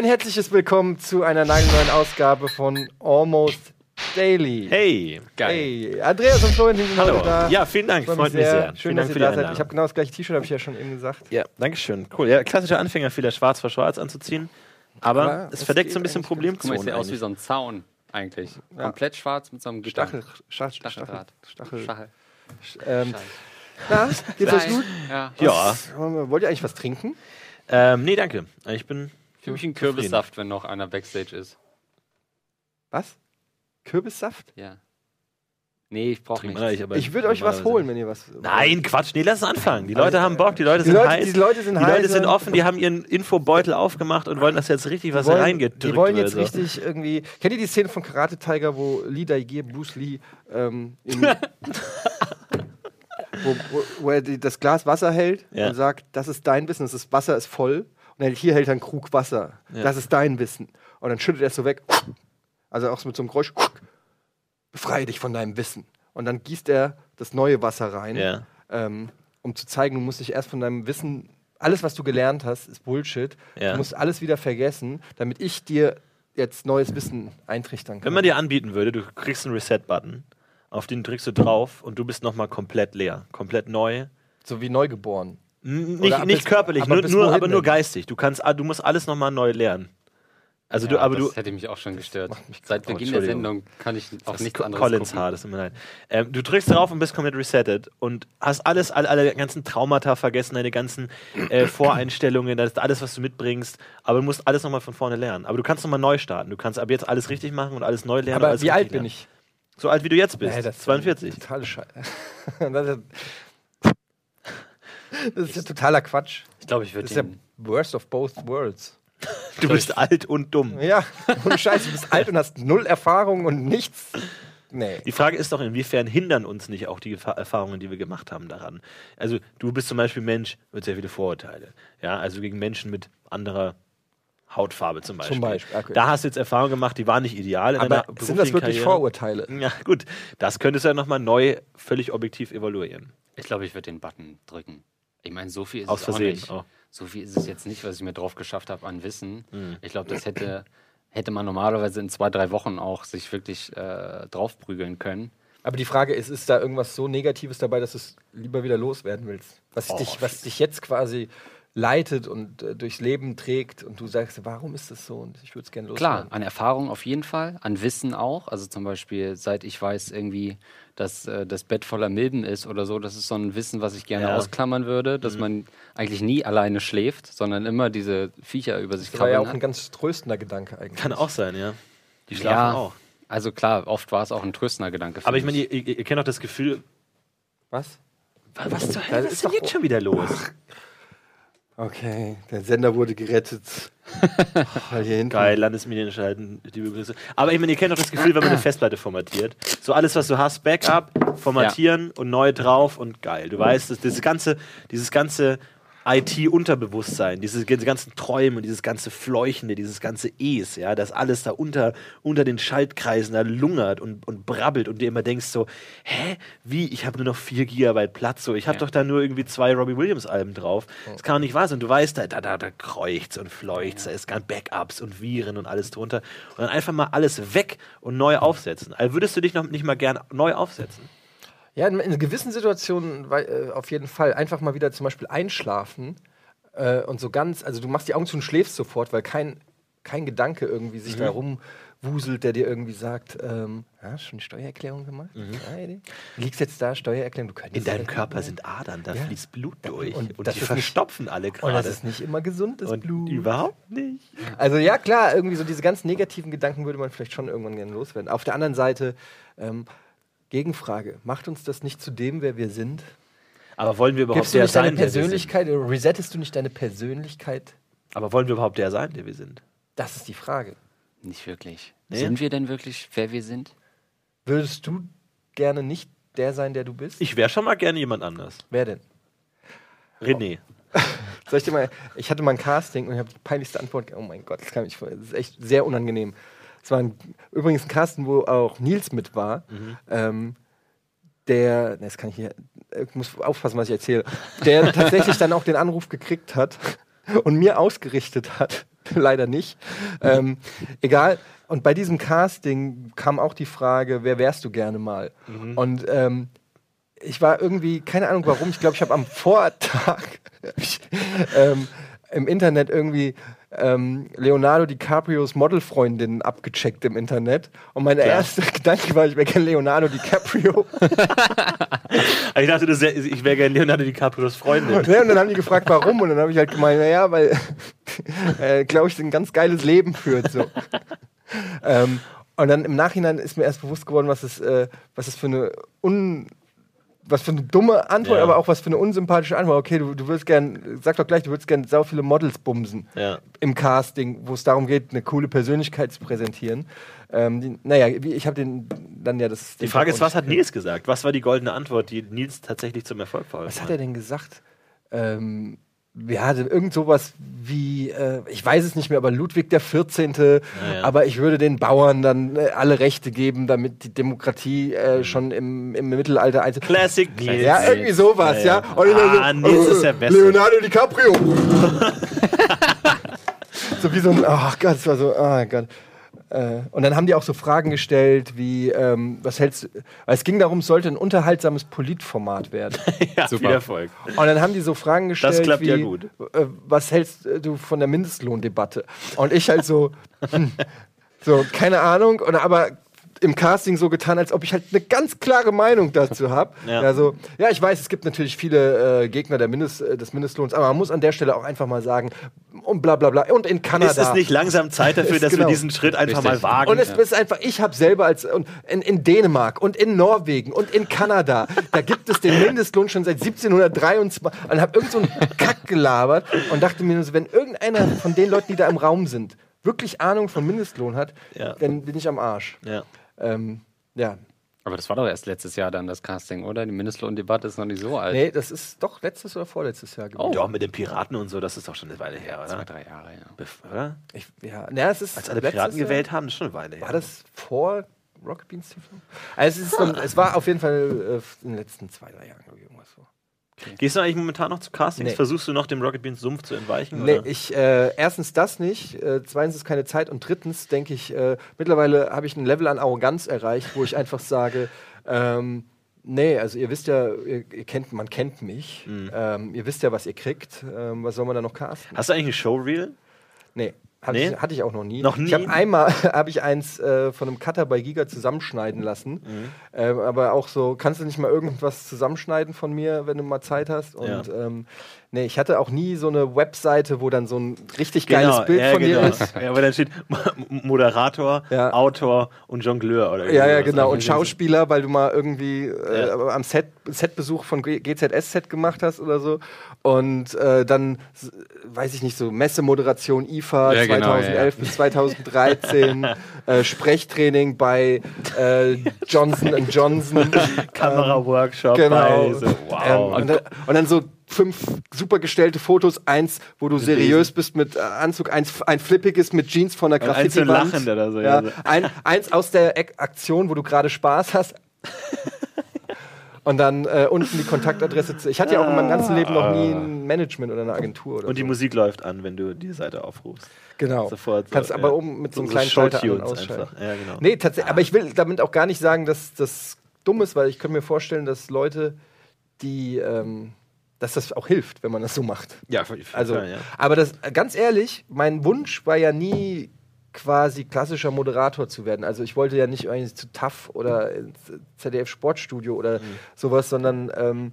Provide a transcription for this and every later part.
Ein herzliches Willkommen zu einer neuen Ausgabe von Almost Daily. Hey, geil. Hey, Andreas und Florentin sind Hallo. heute da. Ja, vielen Dank, freut, freut mich sehr. Schön, vielen dass Dank ihr da seid. Ich habe genau das gleiche T-Shirt, habe ich ja schon eben gesagt. Ja, danke schön. Cool. Ja, klassischer Anfängerfehler, schwarz vor schwarz anzuziehen. Aber, Aber es verdeckt so ein bisschen Problemzonen. Guck mal, ich sehe aus wie so ein Zaun eigentlich. Ja. Komplett schwarz mit so einem. Stachel, Stachel, Stachel, Stacheldraht. Stachel. Stachel. Ähm, na, geht's euch gut? Ja. Ja. Was- Wollt ihr eigentlich was trinken? Ähm, nee, danke. Ich bin. Für mich ein Kürbissaft, wenn noch einer Backstage ist. Was? Kürbissaft? Ja. Nee, ich brauche Trink nicht. ich aber Ich würde euch was holen, wenn ihr was. Nein, Quatsch. Nee, lass uns anfangen. Die Also, Leute haben Bock, die Leute Die sind Leute, heiß. die Leute sind die. Leute sind offen, die haben ihren Infobeutel aufgemacht und wollen, dass jetzt richtig was wollen, reingedrückt die wollen jetzt wird. so. richtig irgendwie. Kennt ihr die Szene von Karate Tiger, wo Lee Daigir, Bruce Lee, ähm, in, wo, wo, wo er die, das Glas Wasser hält Ja. und sagt, das ist dein Wissen, das Wasser ist voll. Er, hier hält er einen Krug Wasser. Ja. Das ist dein Wissen. Und dann schüttet er es so weg. Also auch so mit so einem Geräusch. Befreie dich von deinem Wissen. Und dann gießt er das neue Wasser rein, Ja. ähm, um zu zeigen, du musst dich erst von deinem Wissen, alles, was du gelernt hast, ist Bullshit. Ja. Du musst alles wieder vergessen, damit ich dir jetzt neues Wissen eintrichtern kann. Wenn man dir anbieten würde, du kriegst einen Reset-Button, auf den drückst du drauf und du bist nochmal komplett leer, komplett neu. so wie neugeboren. Nicht, nicht bis- körperlich, aber nur, aber nur geistig. Du, kannst, ah, du musst alles nochmal neu lernen. Also ja, du, aber das du, hätte mich auch schon gestört. Seit. Beginn der. Sendung kann ich auf Das nichts ist anderes Collins gucken. Haar, mir leid. Ähm, du drückst drauf und bist komplett resettet und hast alles, alle, alle ganzen Traumata vergessen, deine ganzen äh, Voreinstellungen, das ist alles, was du mitbringst. Aber du musst alles nochmal von vorne lernen. Aber du kannst nochmal neu starten. Du kannst ab jetzt alles richtig machen und alles neu lernen. Aber wie alt richtig bin lernen. ich? So alt wie du jetzt bist. Nee, das ist 42. Totale Scheiße. das, ist, das ja totaler Quatsch. Ich glaube, ich Das würde ist ja worst of both worlds. Du bist alt und dumm. Ja, ohne Scheiße, du bist alt und hast null Erfahrung und nichts. Nee. Die Frage ist doch, inwiefern hindern uns nicht auch die Erfa- Erfahrungen, die wir gemacht haben, daran? Also, du bist zum Beispiel Mensch mit sehr viele Vorurteile. Ja, also gegen Menschen mit anderer Hautfarbe zum Beispiel. Beispiel, okay. Da hast du jetzt Erfahrungen gemacht, die waren nicht ideal in Aber sind das wirklich Karriere. Vorurteile? Ja, gut. Das könntest du ja nochmal neu, völlig objektiv evaluieren. Ich glaube, ich würde den Button drücken. Ich meine, so viel ist Aus es auch nicht. Oh. So viel ist es jetzt nicht, was ich mir drauf geschafft habe an Wissen. Mhm. Ich glaube, das hätte, hätte man normalerweise in zwei, drei Wochen auch sich wirklich äh, draufprügeln können. Aber die Frage ist, ist da irgendwas so Negatives dabei, dass du es lieber wieder loswerden willst? Was, Oh, dich, was dich jetzt quasi leitet und äh, durchs Leben trägt und du sagst, warum ist das so und ich würde es gerne Klar, loswerden. an Erfahrung auf jeden Fall, an Wissen auch. Also zum Beispiel, seit ich weiß irgendwie, dass äh, das Bett voller Milben ist oder so, das ist so ein Wissen, was ich gerne Ja. ausklammern würde, dass man eigentlich nie alleine schläft, sondern immer diese Viecher über sich Das war ja auch ein ganz tröstender Gedanke eigentlich. Kann auch sein, ja. Die schlafen Ja, auch. also klar, oft war es auch ein tröstender Gedanke. für Aber ich meine, ihr, ihr, ihr kennt doch das Gefühl, Was? was, was zur Hölle ist ist denn jetzt schon wieder los? Okay, der Sender wurde gerettet. Hinten. Geil, Landesmedien schalten die Begrüße. Aber ich meine, ihr kennt doch das Gefühl, wenn man eine Festplatte formatiert. So alles, was du hast, Backup, formatieren und neu drauf und geil. Du weißt, dass dieses ganze, dieses ganze IT-Unterbewusstsein, diese, diese ganzen Träume, dieses ganze Fleuchende, dieses ganze Es, ja, das alles da unter, unter den Schaltkreisen da lungert und, und brabbelt und dir immer denkst so, hä, wie, ich habe nur noch 4 Gigabyte Platz, so, ich habe Ja. doch da nur irgendwie zwei Robbie Williams Alben drauf. Das kann doch nicht wahr sein. Und du weißt, da, da, da, da kreucht's und fleucht's, da ist ganz Backups und Viren und alles drunter. Und dann einfach mal alles weg und neu aufsetzen. Also würdest du dich noch nicht mal gern neu aufsetzen? Ja, in, in gewissen Situationen wei- äh, auf jeden Fall einfach mal wieder zum Beispiel einschlafen äh, und so ganz, also du machst die Augen zu und schläfst sofort, weil kein, kein Gedanke irgendwie sich da rumwuselt, der dir irgendwie sagt, ähm, ja, schon die Steuererklärung gemacht? Eddie? Du liegst jetzt da, Steuererklärung, du könntest In deinem Körper mal- sind Adern, da Ja. fließt Blut durch. und Und, das die verstopfen alle Und das gerade. ist nicht immer gesund, das Und Blut. überhaupt nicht. Also ja, klar, irgendwie so diese ganz negativen Gedanken würde man vielleicht schon irgendwann gerne loswerden. Auf der anderen Seite, ähm, Gegenfrage, macht uns das nicht zu dem, wer wir sind? Aber wollen wir überhaupt Gibst du der nicht deine sein, der wir sind? Persönlichkeit, oder resettest du nicht deine Persönlichkeit? Aber wollen wir überhaupt der sein, der wir sind? Das ist die Frage. Nicht wirklich. Nee? Sind wir denn wirklich, wer wir sind? Würdest du gerne nicht der sein, der du bist? Ich wäre schon mal gerne jemand anders. Wer denn? René. Soll ich dir mal, ich hatte mal ein Casting und ich habe die peinlichste Antwort. Oh mein Gott, das kann ich vor. Das ist echt sehr unangenehm. Es war ein, übrigens ein Casting, wo auch Nils mit war. Ähm, der, ne, das kann ich hier, ich muss aufpassen, was ich erzähle, der tatsächlich dann auch den Anruf gekriegt hat und mir ausgerichtet hat, leider nicht. Ähm, egal. Und bei diesem Casting kam auch die Frage, wer wärst du gerne mal? Mhm. Und ähm, ich war irgendwie, keine Ahnung warum, ich glaube, ich habe am Vortag ähm, im Internet irgendwie ähm, Leonardo DiCaprios Modelfreundin abgecheckt im Internet. Und mein erster Gedanke war, ich wäre gerne Leonardo DiCaprio. Ich dachte, das wär, ich wäre gerne Leonardo DiCaprios Freundin. Ja, und dann haben die gefragt, warum. Und dann habe ich halt gemeint, naja, weil, äh, glaube ich, ein ganz geiles Leben führt. So. ähm, und dann im Nachhinein ist mir erst bewusst geworden, was es, äh, was es für eine un was für eine dumme Antwort, Ja. aber auch was für eine unsympathische Antwort. Okay, du, du willst gern, sag doch gleich, du würdest gern sau viele Models bumsen Ja. im Casting, wo es darum geht, eine coole Persönlichkeit zu präsentieren. Ähm, die, naja, ich habe den dann ja das. Die Frage ist, was hat Nils gesagt? Was war die goldene Antwort, die Nils tatsächlich zum Erfolg verholfen Was hat er denn gesagt? Ähm, ja, irgend sowas wie, äh, ich weiß es nicht mehr, aber Ludwig der 14. ja. Aber ich würde den Bauern dann äh, alle Rechte geben, damit die Demokratie äh, schon im, im Mittelalter einzel Classic Nils. Ja, irgendwie sowas, ja. Ja, ja. Ich dann Ah, Nils ist der Beste. Leonardo DiCaprio. so wie so ein, ach Gott, es war so, oh Gott. Äh, und dann haben die auch so Fragen gestellt, wie, ähm, was hältst du, weil es ging darum, es sollte ein unterhaltsames Politformat werden. ja, Super. viel Erfolg. Und dann haben die so Fragen gestellt, klappt wie, ja gut. Äh, was hältst du von der Mindestlohndebatte? Und ich halt so, hm, so, keine Ahnung, und aber im Casting so getan, als ob ich halt eine ganz klare Meinung dazu habe. Ja. Ja. so, ja, ich weiß, es gibt natürlich viele äh, Gegner der Mindest, äh, des Mindestlohns, aber man muss an der Stelle auch einfach mal sagen, und bla bla bla. Und in Kanada. Ist es nicht langsam Zeit dafür, Ist dass genau. wir diesen Schritt einfach Richtig. mal wagen? Und es ist einfach, ich habe selber als und in, in Dänemark und in Norwegen und in Kanada, da gibt es den Mindestlohn schon seit 1723 und habe irgend so einen Kack gelabert und dachte mir nur so, wenn irgendeiner von den Leuten, die da im Raum sind, wirklich Ahnung von Mindestlohn hat, Ja. dann bin ich am Arsch. ja. Ähm, ja. Aber das war doch erst letztes Jahr dann das Casting, oder? Die Mindestlohndebatte ist noch nicht so alt. Nee, das ist doch letztes oder vorletztes Jahr gewesen. Ja, mit den Piraten und so, das ist doch schon eine Weile her, Zwei, oder? drei Jahre, ja. Bef- Oder? Ich, ja, na, es ist Als alle Piraten Jahr- gewählt haben, das ist schon eine Weile her. War das vor Rocket Beans TV? Also es, ist es war auf jeden Fall äh, in den letzten zwei, drei Jahren glaub ich. Gehst du eigentlich momentan noch zu Castings? Nee. Versuchst du noch dem Rocket Beans Sumpf zu entweichen? Nee, oder? ich, äh, erstens das nicht, äh, zweitens ist keine Zeit und drittens denke ich, äh, mittlerweile habe ich ein Level an Arroganz erreicht, wo ich einfach sage, ähm, nee, also ihr wisst ja, ihr, ihr kennt, man kennt mich, Mhm. ähm, ihr wisst ja, was ihr kriegt, ähm, was soll man da noch casten? Hast du eigentlich ein Showreel? Nee. Hatte, Nee? ich, hatte ich auch noch nie. Noch nie? Ich habe einmal habe ich eins äh, von einem Cutter bei Giga zusammenschneiden lassen. Mhm. Ähm, aber auch so, kannst du nicht mal irgendwas zusammenschneiden von mir, wenn du mal Zeit hast? Und Ja. ähm, nee, ich hatte auch nie so eine Webseite, wo dann so ein richtig geiles Bild Genau, ja, von genau. dir ist. Ja, aber dann steht Moderator, Ja. Autor und Jongleur oder Ja, ja, genau. Und Also, Schauspieler, weil du mal irgendwie äh, am Set, Setbesuch von G- GZSZ gemacht hast oder so. Und äh, dann, weiß ich nicht, so Messemoderation IFA Ja, genau, 2011 ja, ja. bis 2013, äh, Sprechtraining bei äh, Johnson Johnson. Kamera-Workshop Genau. bei. So, Ähm, wow. und, dann, und dann so fünf super gestellte Fotos. Eins, wo du seriös bist mit äh, Anzug, eins, ein flippiges mit Jeans von der Und eins so lachend oder so, Ja. Ein, eins aus der Ak- Aktion, wo du gerade Spaß hast. Und dann äh, unten die Kontaktadresse. Ich hatte ja auch in meinem ganzen Leben noch nie ein Management oder eine Agentur. Oder und die so. Musik läuft an, wenn du die Seite aufrufst. Genau. Sofort. so, Kannst aber ja. oben mit so einem kleinen Schalter an- ausschalten. einfach. Ja, genau. Nee, tatsächlich. Aber ich will damit auch gar nicht sagen, dass das dumm ist, weil ich könnte mir vorstellen, dass Leute, die. Ähm, dass das auch hilft, wenn man das so macht. Ja, Also, Fall, ja. aber das, ganz ehrlich, mein Wunsch war ja nie quasi klassischer Moderator zu werden. Also ich wollte ja nicht irgendwie zu TAF oder ins ZDF Sportstudio oder Mhm. sowas, sondern ähm,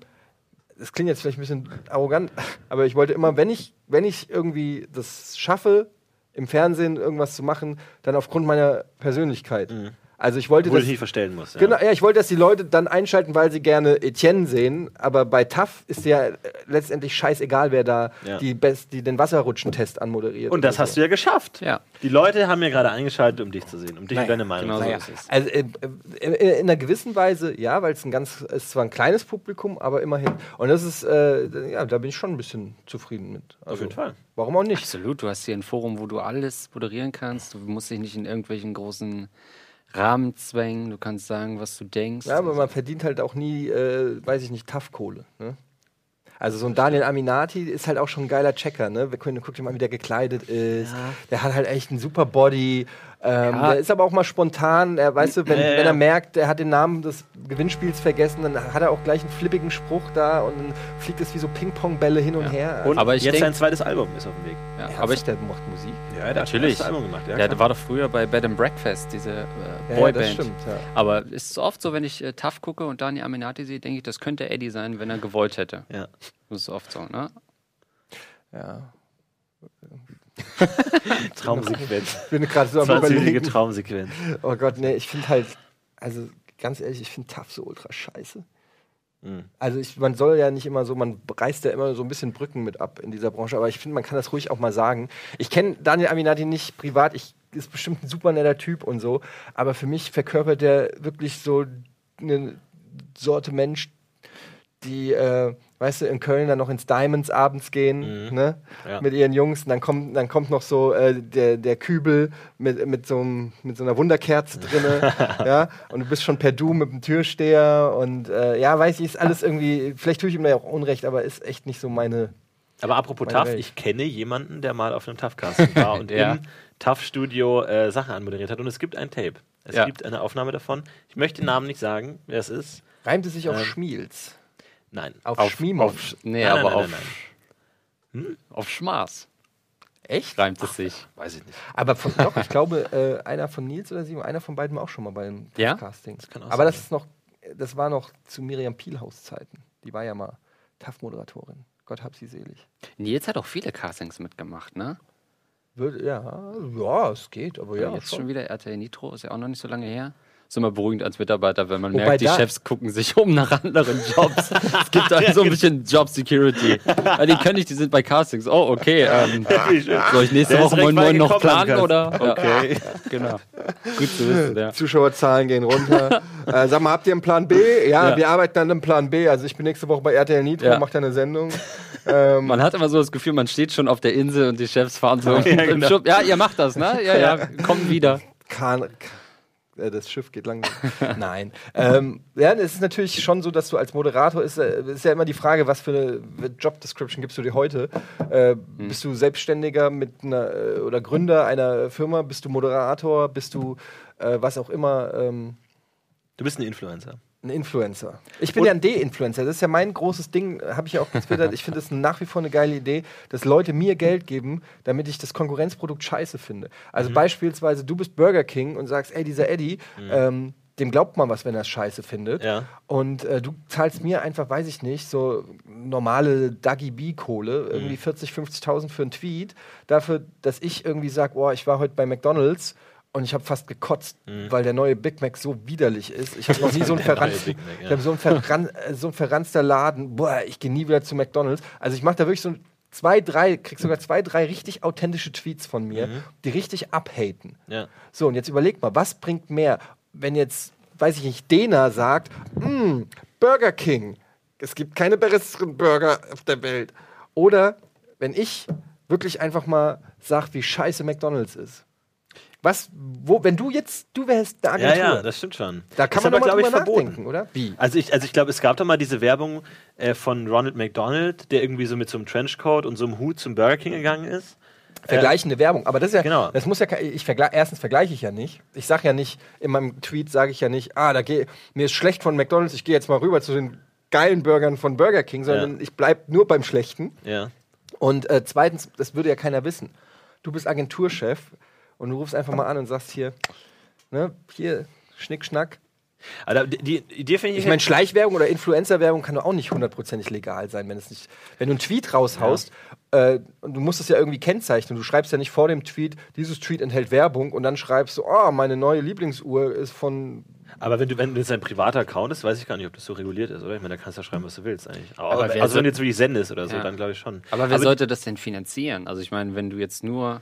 das klingt jetzt vielleicht ein bisschen arrogant, aber ich wollte immer, wenn ich, wenn ich irgendwie das schaffe, im Fernsehen irgendwas zu machen, dann aufgrund meiner Persönlichkeit. Also ich wollte Wo du das, dich nicht verstellen musst. Ja. Genau, ja, ich wollte, dass die Leute dann einschalten, weil sie gerne Etienne sehen. Aber bei TAF ist ja äh, letztendlich scheißegal, wer da Ja. die, best, die den Wasserrutschentest anmoderiert. Und das hast du ja geschafft. Ja. Die Leute haben ja gerade eingeschaltet, um dich zu sehen, um dich und Naja, deine Meinung genau zu so Naja, ist es. also äh, äh, in, in einer gewissen Weise, ja, weil es ein ganz, es ist zwar ein kleines Publikum, aber immerhin. Und das ist, äh, ja, da bin ich schon ein bisschen zufrieden mit. Also, jeden Fall. Warum auch nicht? Absolut, du hast hier ein Forum, wo du alles moderieren kannst. Du musst dich nicht in irgendwelchen großen Rahmen zwängen. Du kannst sagen, was du denkst. Ja, aber man verdient halt auch nie, äh, weiß ich nicht, TAF-Kohle. Ne? Also so ein Daniel Aminati ist halt auch schon ein geiler Checker, ne? Wir können, dir mal, wie der gekleidet ist. Der hat halt echt einen super Body. Ähm, Ja. Der ist aber auch mal spontan. Er, weißt du, wenn, Ja, ja. wenn er merkt, er hat den Namen des Gewinnspiels vergessen, dann hat er auch gleich einen flippigen Spruch da und dann fliegt es wie so Ping-Pong-Bälle hin und her. Und Aber ich jetzt denk- sein zweites Album ist auf dem Weg. Ja, aber ich, der macht Musik. Ja, der hat ein erstes Album gemacht. ja, der war doch früher bei Bed and Breakfast, diese äh, Ja, Boyband. das stimmt, ja. Aber ist es oft so, wenn ich äh, Tough gucke und Dani Aminati sehe, denke ich, das könnte Eddie sein, wenn er gewollt hätte. Ja. Das ist oft so, ne? ja. Traumsequenz. Ich bin gerade so am 20-jährige überlegen. Traumsequenz. Oh Gott, nee, ich finde halt, also ganz ehrlich, ich finde Tough so ultra scheiße. Mhm. Also ich, man soll ja nicht immer so, man reißt ja immer so ein bisschen Brücken mit ab in dieser Branche, aber ich finde, man kann das ruhig auch mal sagen. Ich kenne Daniel Aminati nicht privat, ich ist bestimmt ein super netter Typ und so, aber für mich verkörpert der wirklich so eine Sorte Mensch, die, äh, weißt du, in Köln dann noch ins Diamonds abends gehen, ne? Ja. Mit ihren Jungs. Und dann kommt, dann kommt noch so äh, der, der Kübel mit, mit, so einem, mit so einer Wunderkerze drinne, ja. Und du bist schon per Du mit dem Türsteher und äh, ja, weiß ich, ist alles irgendwie, vielleicht tue ich ihm da ja auch Unrecht, aber ist echt nicht so meine. Aber apropos Meine TAF, Welt. ich kenne jemanden, der mal auf einem TAF-Cast war und im TAF-Studio äh, Sachen anmoderiert hat. Und es gibt ein Tape. Es Ja. gibt eine Aufnahme davon. Ich möchte den Namen nicht sagen, wer es ist. Reimt es sich auf Ähm, Schmiels? Nein. Auf, Auf, Schmiemon? auf, nee, Nein, aber nein, auf, nein, auf Schmaß Echt? reimt es sich. Weiß ich nicht. Aber von, doch, ich glaube, äh, einer von Nils oder Simon, einer von beiden war auch schon mal beim Ja? Casting. kann auch Aber sein, das ist noch, das war noch zu Miriam Pielhaus Zeiten. Die war ja mal TAF-Moderatorin. Gott hab sie selig. Nils hat auch viele Castings mitgemacht, ne? Würde, ja, ja, es geht, aber ja. Jetzt schon. schon wieder RTL Nitro, ist ja auch noch nicht so lange her. Ist immer beruhigend als Mitarbeiter, wenn man Wobei merkt, die Chefs gucken sich um nach anderen Jobs. es gibt da so ein bisschen Job Security. Ja, die können ich, die sind bei Castings. Oh, okay. Ähm, soll ich nächste Der Woche Moin Moin noch planen oder? Cast. Ja, Okay. genau. Gut zu wissen, ja. Zuschauerzahlen gehen runter. äh, sag mal, habt ihr einen Plan B? Ja, Ja. wir arbeiten an einem Plan B. Also ich bin nächste Woche bei RTL Nitro, Ja. macht da eine Sendung. Ähm, Man hat immer so das Gefühl, man steht schon auf der Insel und die Chefs fahren so Ja, im genau. Schub. Ja, ihr macht das, ne? Ja, ja, kommen wieder. Kahn, K- äh, das Schiff geht langsam. Nein. Ähm, ja, es ist natürlich schon so, dass du als Moderator ist, äh, ist ja immer die Frage, was für eine Job Description gibst du dir heute? Äh, Bist du Selbstständiger mit einer äh, oder Gründer einer Firma? Bist du Moderator? Bist du äh, was auch immer? Ähm, Du bist ein Influencer. Ein Influencer. Ich bin Und- ja ein D-Influencer. Das ist ja mein großes Ding, habe ich ja auch getwittert. Ich finde es nach wie vor eine geile Idee, dass Leute mir Geld geben, damit ich das Konkurrenzprodukt scheiße finde. Mhm. Also beispielsweise, du bist Burger King und sagst, ey, dieser Eddie, ähm, dem glaubt man was, wenn er es scheiße findet. Mhm. Ja. Und äh, du zahlst mir einfach, weiß ich nicht, so normale Dagi B-Kohle, irgendwie Mhm. 40, 50.000 für einen Tweet, dafür, dass ich irgendwie sage, boah, ich war heute bei McDonalds und ich habe fast gekotzt, weil der neue Big Mac so widerlich ist. Ich habe noch nie so ein Mhm. Der neue verranzt, Big Mac, ja. so ein, verran äh, so ein verranzter Laden. Boah, ich gehe nie wieder zu McDonalds. Also ich mache da wirklich so zwei, drei, krieg sogar zwei, drei richtig authentische Tweets von mir, Mhm. die richtig abhaten. Ja. So, und jetzt überleg mal, was bringt mehr, wenn jetzt, weiß ich nicht, Dena sagt, "Mm, Burger King, es gibt keine besseren Burger auf der Welt. Oder wenn ich wirklich einfach mal sag, wie scheiße McDonalds ist. Was, wo, wenn du jetzt, du wärst eine Ja, Agentur, ja, das stimmt schon. da kann Ist man aber, doch mal glaub ich, verboten. nachdenken, oder? Wie? Also ich, also ich glaube, es gab doch mal diese Werbung äh, von Ronald McDonald, der irgendwie so mit so einem Trenchcoat und so einem Hut zum Burger King gegangen ist. Vergleichende Werbung. Aber das ist ja, Genau. das muss ja, ich vergle erstens vergleiche ich ja nicht. Ich sage ja nicht, in meinem Tweet sage ich ja nicht, ah, da geh, mir ist schlecht von McDonalds, ich gehe jetzt mal rüber zu den geilen Burgern von Burger King, sondern Ja. ich bleibe nur beim Schlechten. Ja. Und äh, zweitens, das würde ja keiner wissen. Du bist Agenturchef und du rufst einfach mal an und sagst hier, ne, hier, Schnick, Schnack. Aber die, die Idee finde ich. Ich meine, Schleichwerbung oder Influencer-Werbung kann doch auch nicht hundertprozentig legal sein, wenn es nicht. Wenn du einen Tweet raushaust äh, und du musst es ja irgendwie kennzeichnen, du schreibst ja nicht vor dem Tweet, dieses Tweet enthält Werbung und dann schreibst du, oh, meine neue Lieblingsuhr ist von. aber wenn du wenn das ein privater Account ist, weiß ich gar nicht, ob das so reguliert ist, oder? Ich meine, da kannst du ja schreiben, was du willst eigentlich. Aber, Aber wer also soll- wenn du jetzt wirklich sendest oder so, Ja. dann glaube ich schon. Aber wer sollte das denn finanzieren? Also ich meine, wenn du jetzt nur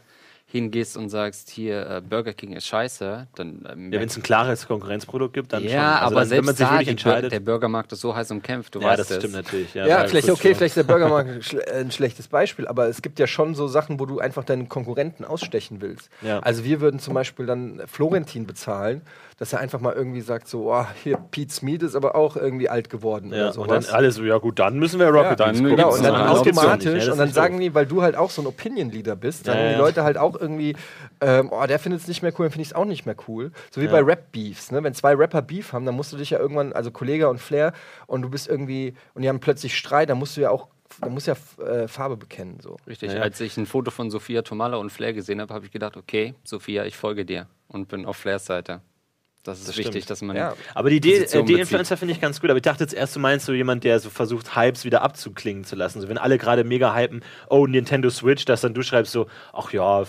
hingehst und sagst, hier äh, Burger King ist scheiße, dann ähm, Ja, wenn es ein klares Konkurrenzprodukt gibt, dann ja, schon. Also aber dann, wenn selbst man sich da, wirklich entscheidet. der Burgermarkt ist so heiß umkämpft, du ja, weißt das es. stimmt natürlich. Ja, da vielleicht, okay, vielleicht ist der Burgermarkt ein schlechtes Beispiel, aber es gibt ja schon so Sachen, wo du einfach deinen Konkurrenten ausstechen willst. Ja. Also wir würden zum Beispiel dann Florentin bezahlen, dass er einfach mal irgendwie sagt, so, oh, hier, Pete Smith ist aber auch irgendwie alt geworden. Ja, oder und dann sowas. alle so, ja gut, dann müssen wir Rocket Ja, Beans dann gucken. Genau, und dann nicht, automatisch? Das und dann sagen die, weil du halt auch so ein Opinion-Leader bist, sagen Ja, die ja. Leute halt auch irgendwie, ähm, oh, der findet es nicht mehr cool, dann finde ich es auch nicht mehr cool. So wie Ja. bei Rap-Beefs, ne? Wenn zwei Rapper Beef haben, dann musst du dich ja irgendwann, also Kollege und Flair, und du bist irgendwie, und die haben plötzlich Streit, dann musst du ja auch, dann musst du ja äh, Farbe bekennen, so. Richtig, Ja. als ich ein Foto von Sophia Tomala und Flair gesehen habe, habe ich gedacht, okay, Sophia, ich folge dir und bin auf Flairs Seite. Das ist Das wichtig, stimmt. dass man. Ja. Aber die Idee, äh, die. Influencer finde ich ganz gut. Aber ich dachte jetzt erst, du meinst so jemand, der so versucht, Hypes wieder abzuklingen zu lassen. So, wenn alle gerade mega hypen, oh, Nintendo Switch, dass dann du schreibst so, ach ja,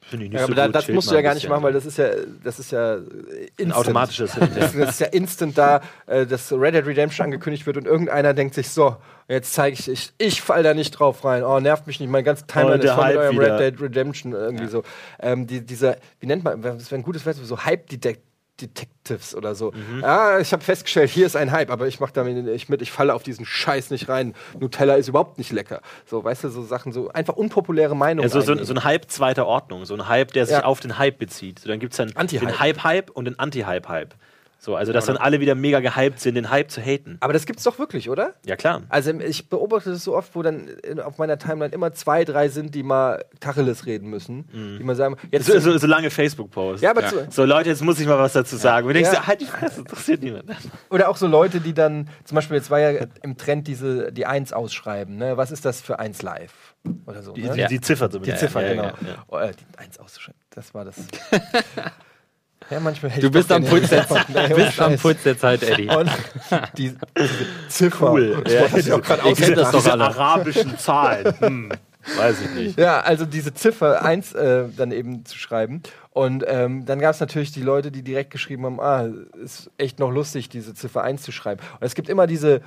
finde ich nicht Ja, so aber da, gut. das musst du ja ein gar nicht machen, weil das ist ja, das ist ja äh, ein instant. automatisches. Das, das ist ja instant da, äh, dass Red Dead Redemption angekündigt wird und irgendeiner denkt sich so, jetzt zeige ich, ich, ich fall da nicht drauf rein. Oh, nervt mich nicht, mein ganzes Timeline Oh, ist voll mit eurem wieder. Red Dead Redemption irgendwie so. Ähm, die, dieser, wie nennt man, das wäre ein gutes Wort, so Hype-Detect. Detectives oder so. Mhm. Ja, ich habe festgestellt, hier ist ein Hype, aber ich mache damit nicht mit, ich falle auf diesen Scheiß nicht rein. Nutella ist überhaupt nicht lecker. So, weißt du, so Sachen, so einfach unpopuläre Meinungen. Ja, so, so, ein Hype zweiter Ordnung, so ein Hype, der sich Ja. auf den Hype bezieht. So, dann gibt es dann Anti-Hype. den Hype-Hype und den Anti-Hype-Hype. So, also dass dann alle wieder mega gehypt sind, den Hype zu haten. aber das gibt's doch wirklich, oder? Ja, klar. Also ich beobachte das so oft, wo dann in, auf meiner Timeline immer zwei, drei sind, die mal Tacheles reden müssen. Die mal sagen, jetzt So, so, so lange Facebook-Posts. ja, aber Ja. zu, So, Leute, jetzt muss ich mal was dazu sagen. Und du denkst, Ja. dir, halt die Fresse, interessiert niemand. oder auch so Leute, die dann, zum Beispiel jetzt war ja im Trend diese, die Eins ausschreiben, ne? Was ist das für Eins live? Oder so. Die, ne? die, die Ziffer so Die Ziffer, ja, genau. Ja, ja. Oh, äh, die Eins auszuschreiben, das war das. ja, manchmal hätte Du ich bist am Puls der, Nee, bist am. Puls der Zeit, Eddie. Und die, diese Ziffer. Cool. Ja, ich auch ihr kennt das doch Diese alle. arabischen Zahlen. Hm, weiß ich nicht. Ja, also diese Ziffer 1 äh, dann eben zu schreiben. Und ähm, dann gab es natürlich die Leute, die direkt geschrieben haben, ah, ist echt noch lustig, diese Ziffer 1 zu schreiben. Und es gibt immer diese, es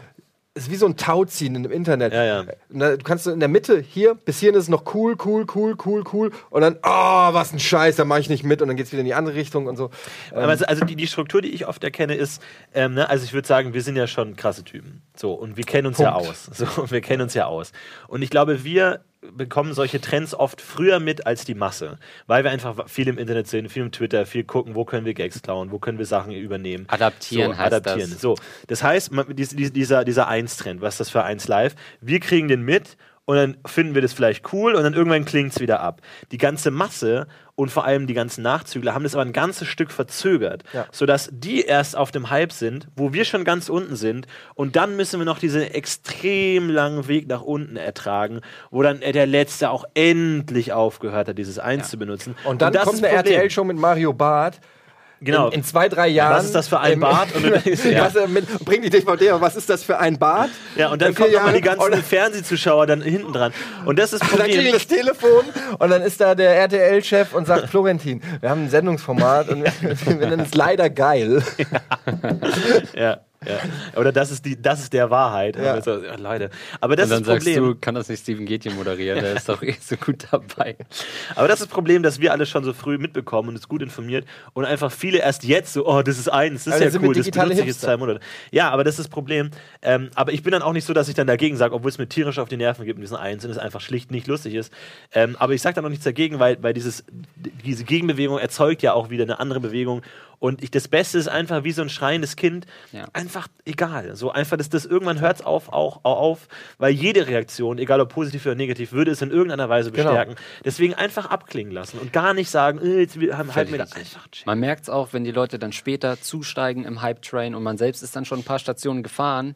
ist wie so ein Tauziehen im Internet. Ja, ja. Da, du kannst in der Mitte, hier, bis hierhin ist es noch cool, cool, cool, cool, cool. Und dann, oh, was ein Scheiß, da mache ich nicht mit. Und dann geht es wieder in die andere Richtung und so. Ähm, also, also die, die Struktur, die ich oft erkenne, ist, ähm, ne, also ich würde sagen, wir sind ja schon krasse Typen. So, und wir kennen uns ja Punkt. aus. So, und wir kennen uns ja aus. Und ich glaube, wir bekommen solche Trends oft früher mit als die Masse, weil wir einfach viel im Internet sind, viel im Twitter, viel gucken, wo können wir Gags klauen, wo können wir Sachen übernehmen. Adaptieren so, heißt adaptieren. das. So, das heißt, man, dies, dies, dieser, dieser Eins-Trend, was ist das für Eins Live? Wir kriegen den mit und dann finden wir das vielleicht cool und dann irgendwann klingt es wieder ab. Die ganze Masse und vor allem die ganzen Nachzügler haben das aber ein ganzes Stück verzögert, Ja. sodass die erst auf dem Hype sind, wo wir schon ganz unten sind und dann müssen wir noch diesen extrem langen Weg nach unten ertragen, wo dann der Letzte auch endlich aufgehört hat, dieses Eins zu benutzen. und dann das kommt eine. RTL-Show mit Mario Barth. Genau. In, in zwei, drei Jahren. Was ist das für ein im- Bart? Und ja. was, mit, bring die DVD, aber was ist das für ein Bart? Ja, und dann kommen nochmal die ganzen Fernsehzuschauer dann hinten dran. Und das ist das Und dann kriege ich Problem. das Telefon und dann ist da der RTL-Chef und sagt, Florentin, wir haben ein Sendungsformat und wir, wir nennen es leider geil. Ja, ja. Oder das ist, die, das ist der Wahrheit. Ja. Also, ja, Leute. Aber das Und dann ist sagst Problem. du, kann das nicht Steven Gätjen moderieren, der ist doch eh so gut dabei. Aber das ist das Problem, dass wir alle schon so früh mitbekommen und uns gut informiert und einfach viele erst jetzt so, oh, das ist eins, das ist Also ja cool, das benutze ich jetzt zwei Monate. Ja, aber das ist das Problem. Ähm, aber ich bin dann auch nicht so, dass ich dann dagegen sage, obwohl es mir tierisch auf die Nerven gibt mit diesen Eins und es einfach schlicht nicht lustig ist. Ähm, aber ich sage dann auch nichts dagegen, weil, weil dieses, diese Gegenbewegung erzeugt ja auch wieder eine andere Bewegung. Und ich, das Beste ist einfach wie so ein schreiendes Kind, Ja. einfach egal. So einfach, dass das irgendwann hört es auf, auch, auch auf, weil jede Reaktion, egal ob positiv oder negativ, würde es in irgendeiner Weise Genau. bestärken. Deswegen einfach abklingen lassen und gar nicht sagen, äh, jetzt wir haben halt mir da einfach chill. Man merkt es auch, wenn die Leute dann später zusteigen im Hype-Train und man selbst ist dann schon ein paar Stationen gefahren.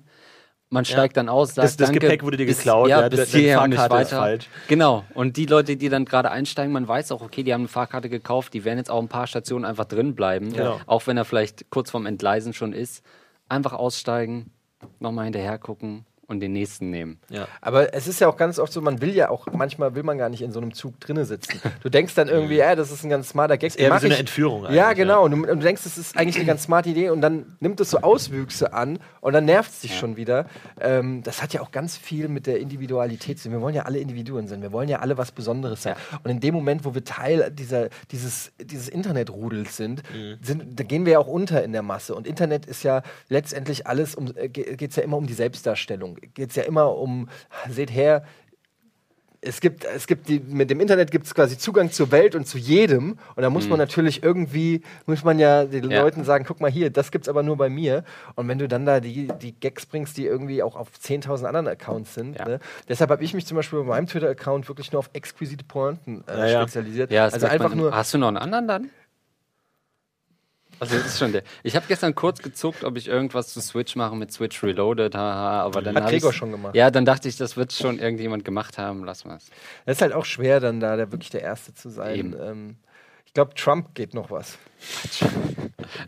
Man steigt dann aus, sagt, Das- das danke, Gepäck wurde dir bis- geklaut, ja, ja, bis hierher und nicht weiter. falsch. Genau. Und die Leute, die dann gerade einsteigen, man weiß auch, okay, die haben eine Fahrkarte gekauft, die werden jetzt auch ein paar Stationen einfach drin bleiben, Genau. auch wenn er vielleicht kurz vorm Entgleisen schon ist. Einfach aussteigen, nochmal hinterher gucken und den nächsten nehmen. Ja. Aber es ist ja auch ganz oft so, man will ja auch, manchmal will man gar nicht in so einem Zug drinne sitzen. Du denkst dann irgendwie, ja, das ist ein ganz smarter Gag. Mhm. eher wie so eine ich- Entführung Ja, genau. Und du, und du denkst, das ist eigentlich eine ganz smarte Idee und dann nimmt es so Auswüchse an und dann nervt es dich schon wieder. Ähm, das hat ja auch ganz viel mit der Individualität zu tun. Wir wollen ja alle Individuen sein. Wir wollen ja alle was Besonderes sein. Und in dem Moment, wo wir Teil dieser, dieses, dieses Internetrudels sind, Mhm. sind, da gehen wir ja auch unter in der Masse. Und Internet ist ja letztendlich alles, um, äh, geht es ja immer um die Selbstdarstellung. Geht es ja immer um, seht her, es gibt, es gibt die, mit dem Internet gibt es quasi Zugang zur Welt und zu jedem. Und da muss man natürlich irgendwie, muss man ja den Ja. Leuten sagen, guck mal hier, das gibt's aber nur bei mir. Und wenn du dann da die, die Gags bringst, die irgendwie auch auf 10.000 anderen Accounts sind. Ja. Ne? Deshalb habe ich mich zum Beispiel bei meinem Twitter-Account wirklich nur auf exquisite Pointen äh, Ja, spezialisiert. Ja, also einfach man. nur. Hast du noch einen anderen dann? Also das ist schon der. Ich habe gestern kurz gezuckt, ob ich irgendwas zu Switch mache mit Switch Reloaded, haha, aber dann Hat Gregor schon gemacht. Ja, dann dachte ich, das wird schon irgendjemand gemacht haben. Lass mal's. Das ist halt auch schwer, dann da der, wirklich der Erste zu sein. Ähm, ich glaube, Trump geht noch was.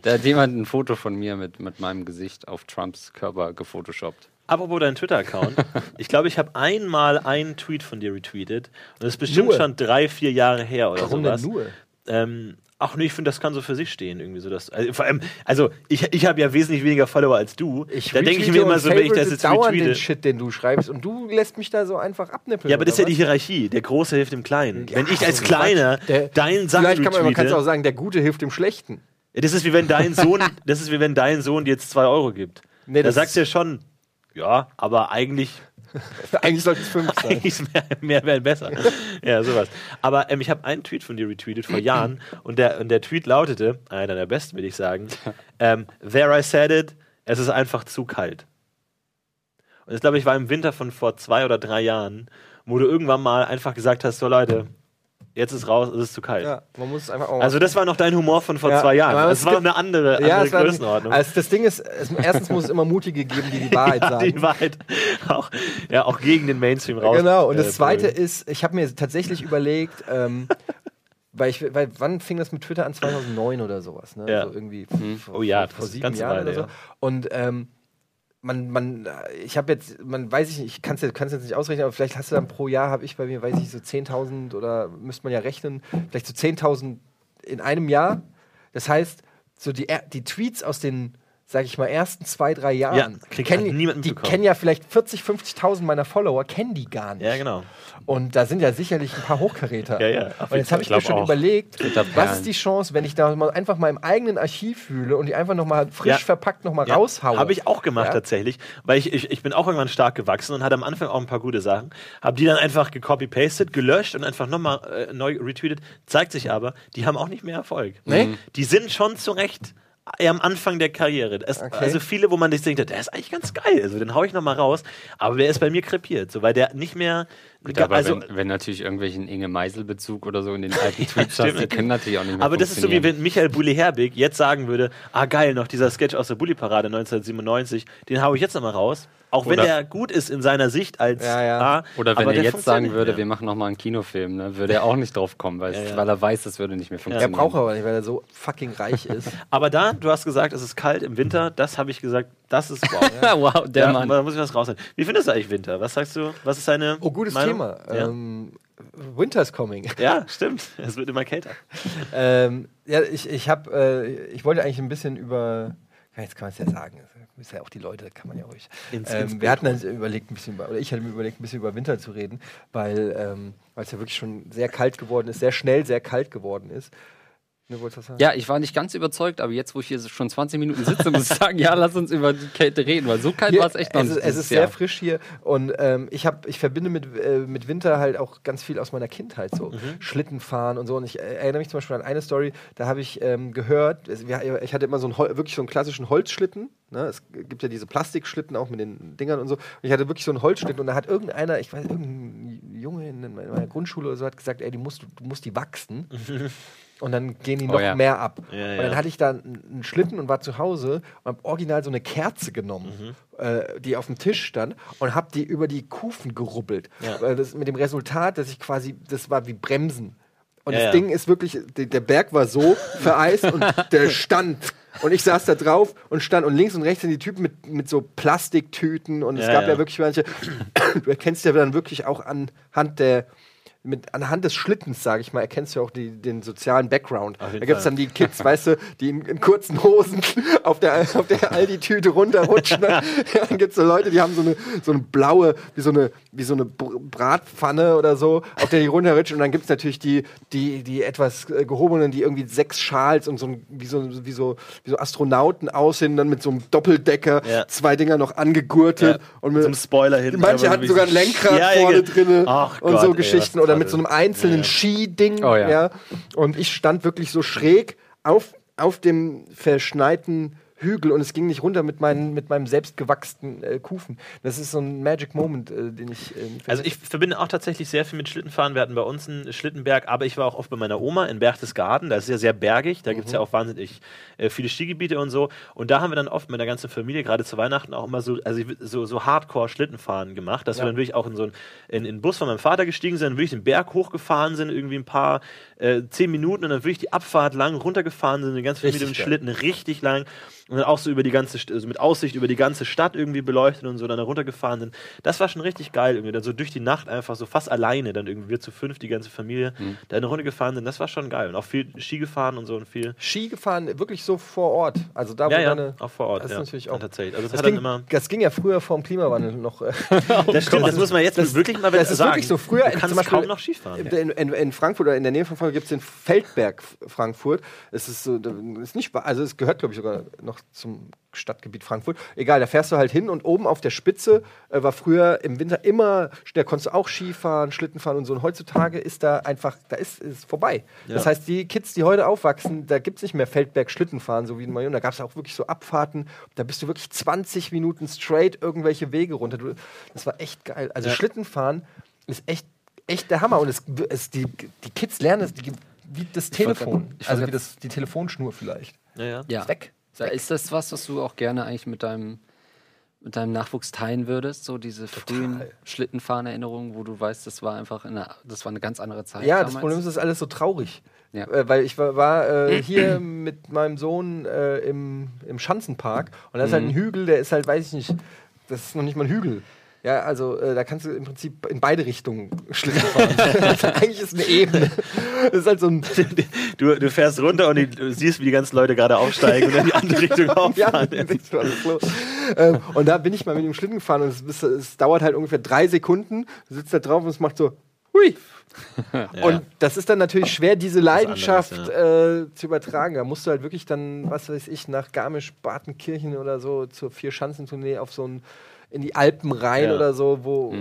Da hat jemand ein Foto von mir mit, mit meinem Gesicht auf Trumps Körper gefotoshoppt. Apropos dein Twitter-Account. ich glaube, ich habe einmal einen Tweet von dir retweetet. Und das ist bestimmt Nur? schon drei, vier Jahre her oder Warum sowas. denn nur? Ähm, ach nee, ich finde, das kann so für sich stehen. Irgendwie so das, also, vor allem, also ich, ich habe ja wesentlich weniger Follower als du. Ich da denke ich retweete mir immer so, wenn ich das jetzt dauernd den retweete. Shit, den du schreibst. Und du lässt mich da so einfach abnippeln. Ja, aber das ist ja oder die Hierarchie. Der Große hilft dem Kleinen. Ja, wenn ich als Kleiner. Der- deinen Sachen Vielleicht kann man, man kann retweete, auch sagen, der Gute hilft dem Schlechten. Ja, das ist wie wenn dein Sohn, das ist wie wenn dein Sohn dir jetzt zwei Euro gibt. Nee, da sagst du ja schon, ja, aber eigentlich, Eigentlich sollte es fünf sein. eigentlich mehr, mehr wäre besser. ja, sowas. Aber ähm, ich habe einen Tweet von dir retweetet vor Jahren und der, und der Tweet lautete, einer der besten, will ich sagen, ähm, There I said it, es ist einfach zu kalt. Und das, glaube ich, war im Winter von vor zwei oder drei Jahren, wo du irgendwann mal einfach gesagt hast, so Leute, jetzt ist raus, es ist zu kalt. Ja, man muss es einfach auch Also das war noch dein Humor von vor Ja, zwei Jahren. Das es war eine andere, andere ja, Größenordnung. also das Ding ist, es, erstens muss es immer Mutige geben, die die Wahrheit ja, sagen. die Wahrheit auch, ja, auch gegen den Mainstream raus. Genau, und äh, das Zweite brüllen. ist, ich habe mir tatsächlich überlegt, ähm, weil ich, weil wann fing das mit Twitter an? 2009 oder sowas, ne? Ja. So irgendwie vor, Oh ja, vor ist sieben Jahren Weile, oder so. ja. Und ähm, man, man, ich habe jetzt, man weiß ich nicht, ich kann es jetzt, jetzt nicht ausrechnen, aber vielleicht hast du dann pro Jahr, habe ich bei mir, weiß ich, so 10.000 oder müsste man ja rechnen, vielleicht so 10.000 in einem Jahr. Das heißt, so die, er- die Tweets aus den, sag ich mal, ersten zwei, drei Jahren, Ja, kennen, halt niemand die kennen ja vielleicht 40, 50.000 meiner Follower, kennen die gar nicht. Ja, genau. Und da sind ja sicherlich ein paar Hochkaräter. Ja, ja, Und jetzt habe ich mir schon auch. überlegt, was ist die Chance, wenn ich da mal einfach mal im eigenen Archiv fühle und die einfach noch mal frisch Ja. verpackt noch mal Ja, raushaue. Habe ich auch gemacht Ja? tatsächlich, weil ich, ich, ich bin auch irgendwann stark gewachsen und hatte am Anfang auch ein paar gute Sachen. Habe die dann einfach gecopy-pasted, gelöscht und einfach nochmal äh, neu retweetet. Zeigt sich aber, die haben auch nicht mehr Erfolg. Nee? Die sind schon zu Recht eher am Anfang der Karriere. Es, Okay. Also viele, wo man sich denkt, der ist eigentlich ganz geil, also den hau ich nochmal raus. Aber der ist bei mir krepiert, so, weil der nicht mehr. Gut, aber also, wenn, wenn natürlich irgendwelchen Inge Meisel-Bezug oder so in den alten Tweets hast, die können natürlich auch nicht mehr Aber das ist so wie wenn Michael Bulli Herbig jetzt sagen würde: Ah, geil, noch dieser Sketch aus der Bulli-Parade 1997, den hau ich jetzt nochmal raus. Auch wenn Oder- der gut ist in seiner Sicht als Ja, ja. A, Oder wenn aber er jetzt sagen würde, mehr. wir machen nochmal einen Kinofilm, ne, würde er auch nicht drauf kommen, weil, Ja, ja. weil er weiß, das würde nicht mehr Der funktionieren. braucht aber nicht, weil er so fucking reich ist. Aber da, du hast gesagt, es ist kalt im Winter, das habe ich gesagt, das ist wow. wow, der ja, Mann. Da muss ich was rausnehmen. Wie findest du eigentlich Winter? Was sagst du? Was ist deine. Oh, gutes Meinung? Thema. Ja. Ähm, Winter's coming. ja, stimmt. Es wird immer kälter. ähm, ja, ich, ich habe, äh, ich wollte eigentlich ein bisschen über, jetzt kann man es ja sagen, das ist ja auch die Leute, kann man ja ruhig. Ins- ins ähm, Bild wir hatten dann überlegt, ein bisschen über, oder ich hatte mir überlegt, ein bisschen über Winter zu reden, weil ähm, weil es ja wirklich schon sehr kalt geworden ist, sehr schnell sehr kalt geworden ist. Ja, ich war nicht ganz überzeugt, aber jetzt, wo ich hier schon 20 Minuten sitze, muss ich sagen, ja, lass uns über die Kälte reden, weil so kalt war es echt noch es nicht. ist, es ist sehr Jahr. frisch hier und ähm, ich, hab, ich verbinde mit, äh, mit Winter halt auch ganz viel aus meiner Kindheit, so Mhm. Schlittenfahren und so. Und ich äh, erinnere mich zum Beispiel an eine Story, da habe ich ähm, gehört, ich hatte immer so einen, wirklich so einen klassischen Holzschlitten. Ne? Es gibt ja diese Plastikschlitten auch mit den Dingern und so. Und ich hatte wirklich so einen Holzschlitten und da hat irgendeiner, ich weiß, irgendein Junge in meiner Grundschule oder so hat gesagt, ey, die musst, du musst die wachsen. Und dann gehen die Oh noch ja. mehr ab. Ja, und ja. dann hatte ich da einen Schlitten und war zu Hause und habe original so eine Kerze genommen, Mhm. äh, die auf dem Tisch stand und habe die über die Kufen gerubbelt. Ja. Das, mit dem Resultat, dass ich quasi, das war wie Bremsen. Und Ja, das ja. Ding ist wirklich, der, Berg war so vereist und der stand. Und ich saß da drauf und stand und links und rechts sind die Typen mit, mit so Plastiktüten und es Ja, gab ja. ja. wirklich manche, du erkennst ja dann wirklich auch anhand der mit anhand des Schlittens, sage ich mal, erkennst du auch die, den sozialen Background. Da gibt es dann die Kids, weißt du, die in, in kurzen Hosen auf der, auf der Aldi-Tüte runterrutschen. Ne? Ja, dann gibt es so Leute, die haben so eine, so eine blaue, wie so eine, wie so eine Br- Bratpfanne oder so, auf der die runterrutschen. Und dann gibt es natürlich die, die, die etwas äh, gehobenen, die irgendwie sechs Schals und so, ein- wie, so, wie, so, wie so Astronauten aussehen, dann mit so einem Doppeldecker, Ja. zwei Dinger noch angegurtet. Und mit, Zum Spoiler hinten. Manche hatten sogar so- ein Lenkrad Ja, vorne ja. Ach und so Geschichten was oder mit so einem einzelnen Ja. Skiding. Oh ja. ja. Und ich stand wirklich so schräg auf, auf dem verschneiten Hügel und es ging nicht runter mit, meinen, mit meinem selbstgewachsenen äh, Kufen. Das ist so ein Magic Moment, äh, den ich. Äh, Also ich verbinde auch tatsächlich sehr viel mit Schlittenfahren. Wir hatten bei uns einen Schlittenberg, aber ich war auch oft bei meiner Oma in Berchtesgaden. Da ist es ja sehr bergig. Da gibt es ja auch wahnsinnig äh, viele Skigebiete und so. Und da haben wir dann oft mit der ganzen Familie, gerade zu Weihnachten, auch immer so, also so, so Hardcore-Schlittenfahren gemacht, dass wir Ja. dann wirklich auch in so einen, in, in den Bus von meinem Vater gestiegen sind, wirklich den Berg hochgefahren sind, irgendwie ein paar, äh, zehn Minuten und dann wirklich die Abfahrt lang runtergefahren sind, die ganze Familie mit geil. Schlitten richtig lang und dann auch so über die ganze, also mit Aussicht über die ganze Stadt irgendwie beleuchtet und so dann da runtergefahren sind. Das war schon richtig geil irgendwie. Dann so durch die Nacht einfach so fast alleine, dann irgendwie wir zu fünf, die ganze Familie, da eine Runde gefahren sind. Das war schon geil. Und auch viel Ski gefahren und so und viel. Ski gefahren, wirklich so vor Ort. Also da, wo Ja, ja, deine. auch vor Ort. Das ist ja. natürlich Ja, auch. tatsächlich. Also das, Das ging, immer. das ging ja früher vor dem Klimawandel noch. Äh, Das stimmt, das muss man jetzt Das- wirklich mal das ist sagen. wirklich so. Früher du kannst zum Beispiel kaum noch Skifahren. In, in, in Frankfurt oder in der Nähe von Frankfurt gibt es den Feldberg Frankfurt. Es ist so, ist nicht, also es gehört, glaube ich, sogar noch zum Stadtgebiet Frankfurt. Egal, da fährst du halt hin und oben auf der Spitze äh, war früher im Winter immer, da konntest du auch Skifahren, Schlitten fahren und so. Und heutzutage ist da einfach, da ist es vorbei. Das Ja. heißt, die Kids, die heute aufwachsen, da gibt es nicht mehr Feldberg Schlittenfahren, so wie in Marion. Da gab es auch wirklich so Abfahrten. Da bist du wirklich 20 Minuten straight irgendwelche Wege runter. Du, das war echt geil. Also Ja. Schlittenfahren ist echt, echt der Hammer. Und es, es, die, die Kids lernen es die, wie das Telefon. grad- also wie das, die Telefonschnur vielleicht. ja, ja. Ja. Ist weg. Ist das was, was du auch gerne eigentlich mit deinem, mit deinem Nachwuchs teilen würdest? So diese frühen Schlittenfahren-Erinnerungen, wo du weißt, das war einfach eine, das war eine ganz andere Zeit. Ja, das damals. Problem ist, es ist alles so traurig. Ja. Äh, weil ich war, war äh, hier mit meinem Sohn äh, im, im Schanzenpark und da ist halt Mhm. ein Hügel, der ist halt, weiß ich nicht, das ist noch nicht mal ein Hügel. Ja, also äh, da kannst du im Prinzip in beide Richtungen Schlitten fahren. also, eigentlich ist eine Ebene. Das ist halt so ein. Du, du fährst runter und die, du siehst, wie die ganzen Leute gerade aufsteigen und in die andere Richtung Ja, auffahren. los. ähm, und da bin ich mal mit dem Schlitten gefahren und es, ist- es dauert halt ungefähr drei Sekunden. Du sitzt da drauf und es macht so, hui. Und das ist dann natürlich schwer, diese Leidenschaft anderes, äh, zu übertragen. Da musst du halt wirklich dann, was weiß ich, nach Garmisch-Partenkirchen oder so zur Vier-Schanzentournee auf so ein in die Alpen rein Ja. oder so, wo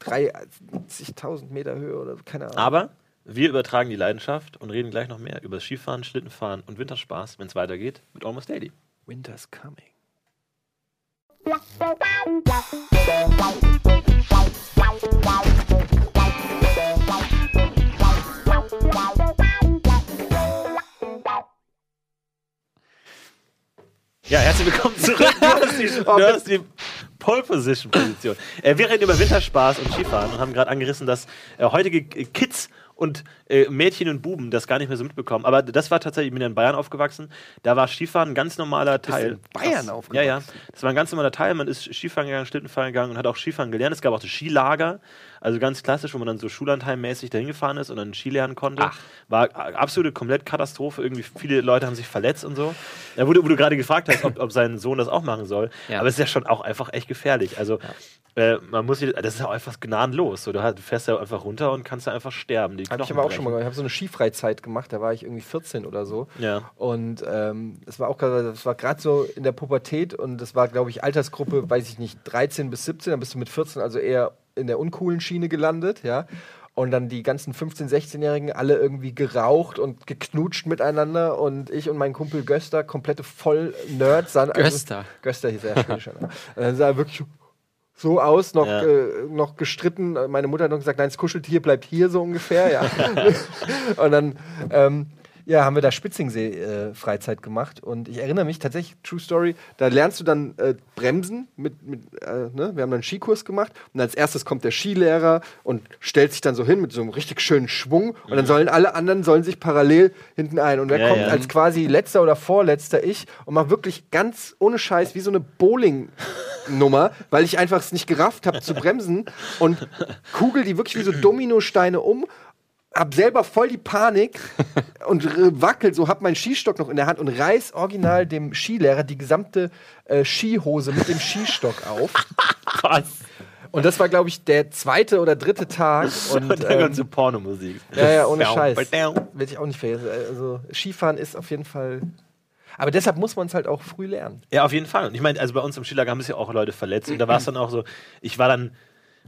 30.000 Meter Höhe oder keine Ahnung. Aber wir übertragen die Leidenschaft und reden gleich noch mehr über Skifahren, Schlittenfahren und Winterspaß, wenn es weitergeht, mit Almost Daily. Winter's coming. Ja, herzlich willkommen zurück. Du hast die, du hast die Pole Position Position. Äh, wir reden über Winterspaß und Skifahren und haben gerade angerissen, dass äh, heutige Kids und äh, Mädchen und Buben das gar nicht mehr so mitbekommen. Aber das war tatsächlich, ich bin ja in Bayern aufgewachsen, da war Skifahren ein ganz normaler Teil. in Bayern aufgewachsen? Ja, ja. Das war ein ganz normaler Teil. Man ist Skifahren gegangen, Schlittenfahren gegangen und hat auch Skifahren gelernt. Es gab auch das Skilager, also ganz klassisch, wo man dann so Schullandheimmäßig dahin gefahren ist und dann Ski lernen konnte. War a- absolute komplett Katastrophe. Irgendwie viele Leute haben sich verletzt und so. Ja, wo, du, wo du gerade gefragt hast, ob, ob sein Sohn das auch machen soll. Ja. Aber es ist ja schon auch einfach echt gefährlich. Also äh, man muss, das ist ja auch einfach gnadenlos. So, du fährst ja einfach runter und kannst ja einfach sterben. Die Habe ich aber auch schon mal brechen. gemacht. Ich habe so eine Skifreizeit gemacht, da war ich irgendwie 14 oder so. Ja. Und ähm, es war auch gerade, das war gerade so in der Pubertät und das war, glaube ich, Altersgruppe, weiß ich nicht, 13 bis 17, dann bist du mit 14 also eher in der uncoolen Schiene gelandet, ja. Und dann die ganzen 15-, 16-Jährigen alle irgendwie geraucht und geknutscht miteinander und ich und mein Kumpel Göster, komplette Voll-Nerds. sahen also- Göster. Göster hieß er, schwedischer Name. Und dann sah er wirklich so aus, noch, Ja. äh, noch gestritten. Meine Mutter hat noch gesagt, nein, das Kuscheltier bleibt hier so ungefähr, ja. und dann ähm, ja, haben wir da Spitzingsee-Freizeit gemacht. Und ich erinnere mich tatsächlich, True Story, da lernst du dann äh, Bremsen mit, mit äh, ne? wir haben dann einen Skikurs gemacht und als erstes kommt der Skilehrer und stellt sich dann so hin mit so einem richtig schönen Schwung und dann sollen alle anderen sollen sich parallel hinten ein. Und wer Ja, kommt ja. als quasi letzter oder vorletzter ich und macht wirklich ganz ohne Scheiß wie so eine Bowling Nummer, weil ich einfach es nicht gerafft habe zu bremsen und kugel die wirklich wie so Dominosteine um hab selber voll die Panik und wackel so, hab meinen Skistock noch in der Hand und reiß original dem Skilehrer die gesamte äh, Skihose mit dem Skistock auf. Was? Und das war, glaube ich, der zweite oder dritte Tag. Und, Und dann ähm, so Pornomusik. ja, ja, ohne Scheiß. Will ich auch nicht vergessen. Also, Skifahren ist auf jeden Fall. Aber deshalb muss man es halt auch früh lernen. Ja, auf jeden Fall. Und ich meine, also bei uns im Skilager haben sich ja auch Leute verletzt. Und da war es dann auch so, ich war dann,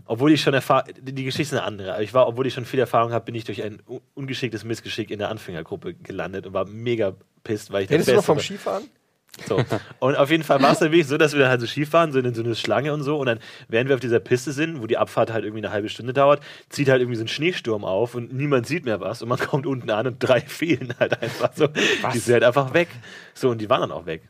obwohl ich schon Erfahrung, die Geschichte ist eine andere, ich war, obwohl ich schon viel Erfahrung habe, bin ich durch ein un- ungeschicktes Missgeschick in der Anfängergruppe gelandet und war mega pisst, weil ich Redest du noch Beste vom. Skifahren? So. Und auf jeden Fall war es dann wirklich so, dass wir dann halt so Skifahren, sind in so eine Schlange und so. Und dann, während wir auf dieser Piste sind, wo die Abfahrt halt irgendwie eine halbe Stunde dauert, zieht halt irgendwie so ein Schneesturm auf und niemand sieht mehr was. Und man kommt unten an und drei fehlen halt einfach so. Die sind halt einfach weg. So, und die waren dann auch weg.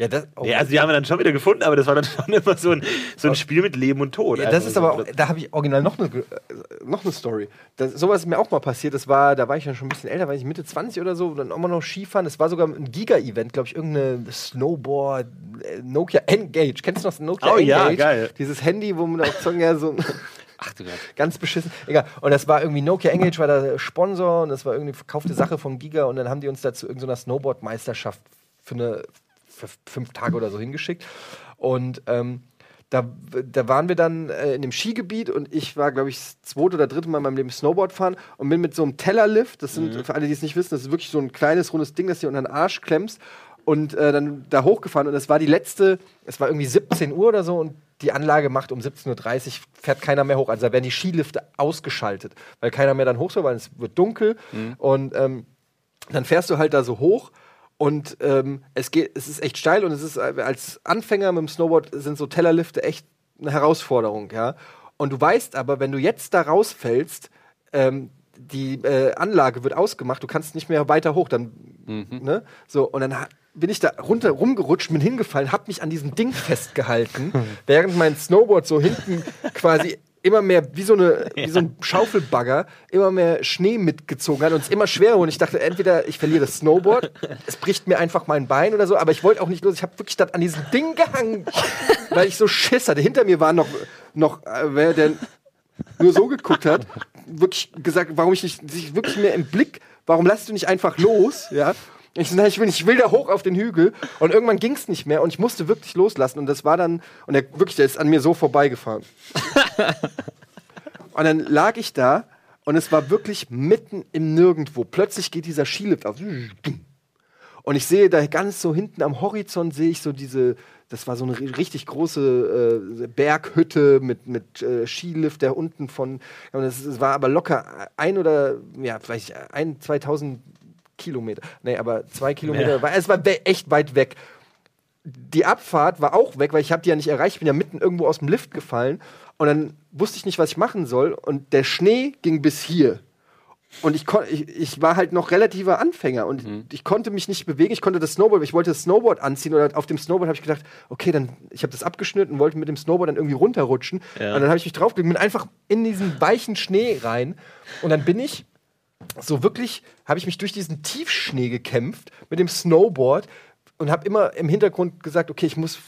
Ja, das, oh. Ja, also die haben wir dann schon wieder gefunden, aber das war dann schon immer so ein, so ein Spiel mit Leben und Tod. Ja, Also das ist so- aber auch, da habe ich original noch eine, äh, noch eine Story. Das, sowas ist mir auch mal passiert. Das war, da war ich dann schon ein bisschen älter, war ich Mitte 20 oder so, und dann auch mal noch Skifahren. Das war sogar ein Giga-Event, glaube ich, irgendeine Snowboard, äh, Nokia Engage. Kennst du noch das Nokia Oh ja, Engage? geil. Dieses Handy, wo man auch so, ja, so Ach du Gott. ganz beschissen. Egal. Und das war irgendwie Nokia Engage, war der Sponsor und das war irgendwie verkaufte Sache vom Giga und dann haben die uns da zu irgendeiner Snowboard-Meisterschaft für eine für fünf Tage oder so hingeschickt. Und ähm, da, da waren wir dann äh, in dem Skigebiet und ich war, glaube ich, das zweite oder dritte Mal in meinem Leben Snowboard fahren und bin mit so einem Tellerlift, das sind, für alle, die es nicht wissen, das ist wirklich so ein kleines, rundes Ding, das du unter den Arsch klemmst und äh, dann da hochgefahren und das war die letzte, es war irgendwie 17 Uhr oder so und die Anlage macht um 17.30 Uhr, fährt keiner mehr hoch. Also da werden die Skilifte ausgeschaltet, weil keiner mehr dann hoch soll, weil es wird dunkel und ähm, dann fährst du halt da so hoch und ähm, es geht, es ist echt steil und es ist äh, als Anfänger mit dem Snowboard sind so Tellerlifte echt eine Herausforderung, ja. Und du weißt aber, wenn du jetzt da rausfällst, ähm, die äh, Anlage wird ausgemacht, du kannst nicht mehr weiter hoch, dann, ne? So, und dann bin ich da runter rumgerutscht, bin hingefallen, hab mich an diesem Ding festgehalten, während mein Snowboard so hinten quasi immer mehr, wie so, eine, wie so ein Schaufelbagger, immer mehr Schnee mitgezogen hat und es immer schwerer wurde. Und ich dachte, entweder ich verliere das Snowboard, es bricht mir einfach mein Bein oder so, aber ich wollte auch nicht los. Ich habe wirklich dann an diesem Ding gehangen, weil ich so Schiss hatte. Hinter mir war noch, noch äh, wer denn nur so geguckt hat, wirklich gesagt, warum ich nicht, sich wirklich mehr im Blick, warum lässt du nicht einfach los, ja? Ich, ich, will, ich will da hoch auf den Hügel und irgendwann ging es nicht mehr und ich musste wirklich loslassen und das war dann, und der wirklich, der ist an mir so vorbeigefahren. und dann lag ich da und es war wirklich mitten im Nirgendwo. Plötzlich geht dieser Skilift auf. Und ich sehe da ganz so hinten am Horizont sehe ich so diese, das war so eine ri- richtig große äh, Berghütte mit, mit äh, Skilift, der unten von, ja, und es, es war aber locker ein oder, ja, vielleicht ein, 2000 Kilometer. Nee, aber zwei Kilometer, Ja. war, es war echt weit weg. Die Abfahrt war auch weg, weil ich habe die ja nicht erreicht. Ich bin ja mitten irgendwo aus dem Lift gefallen und dann wusste ich nicht, was ich machen soll. Und der Schnee ging bis hier. Und ich, ich, ich war halt noch relativer Anfänger und ich konnte mich nicht bewegen. Ich konnte das Snowboard, ich wollte das Snowboard anziehen oder auf dem Snowboard habe ich gedacht, okay, dann ich habe das abgeschnitten und wollte mit dem Snowboard dann irgendwie runterrutschen. Ja. Und dann habe ich mich draufgelegt, bin einfach in diesen weichen Schnee rein und dann bin ich so wirklich, habe ich mich durch diesen Tiefschnee gekämpft mit dem Snowboard und habe immer im Hintergrund gesagt, okay, ich muss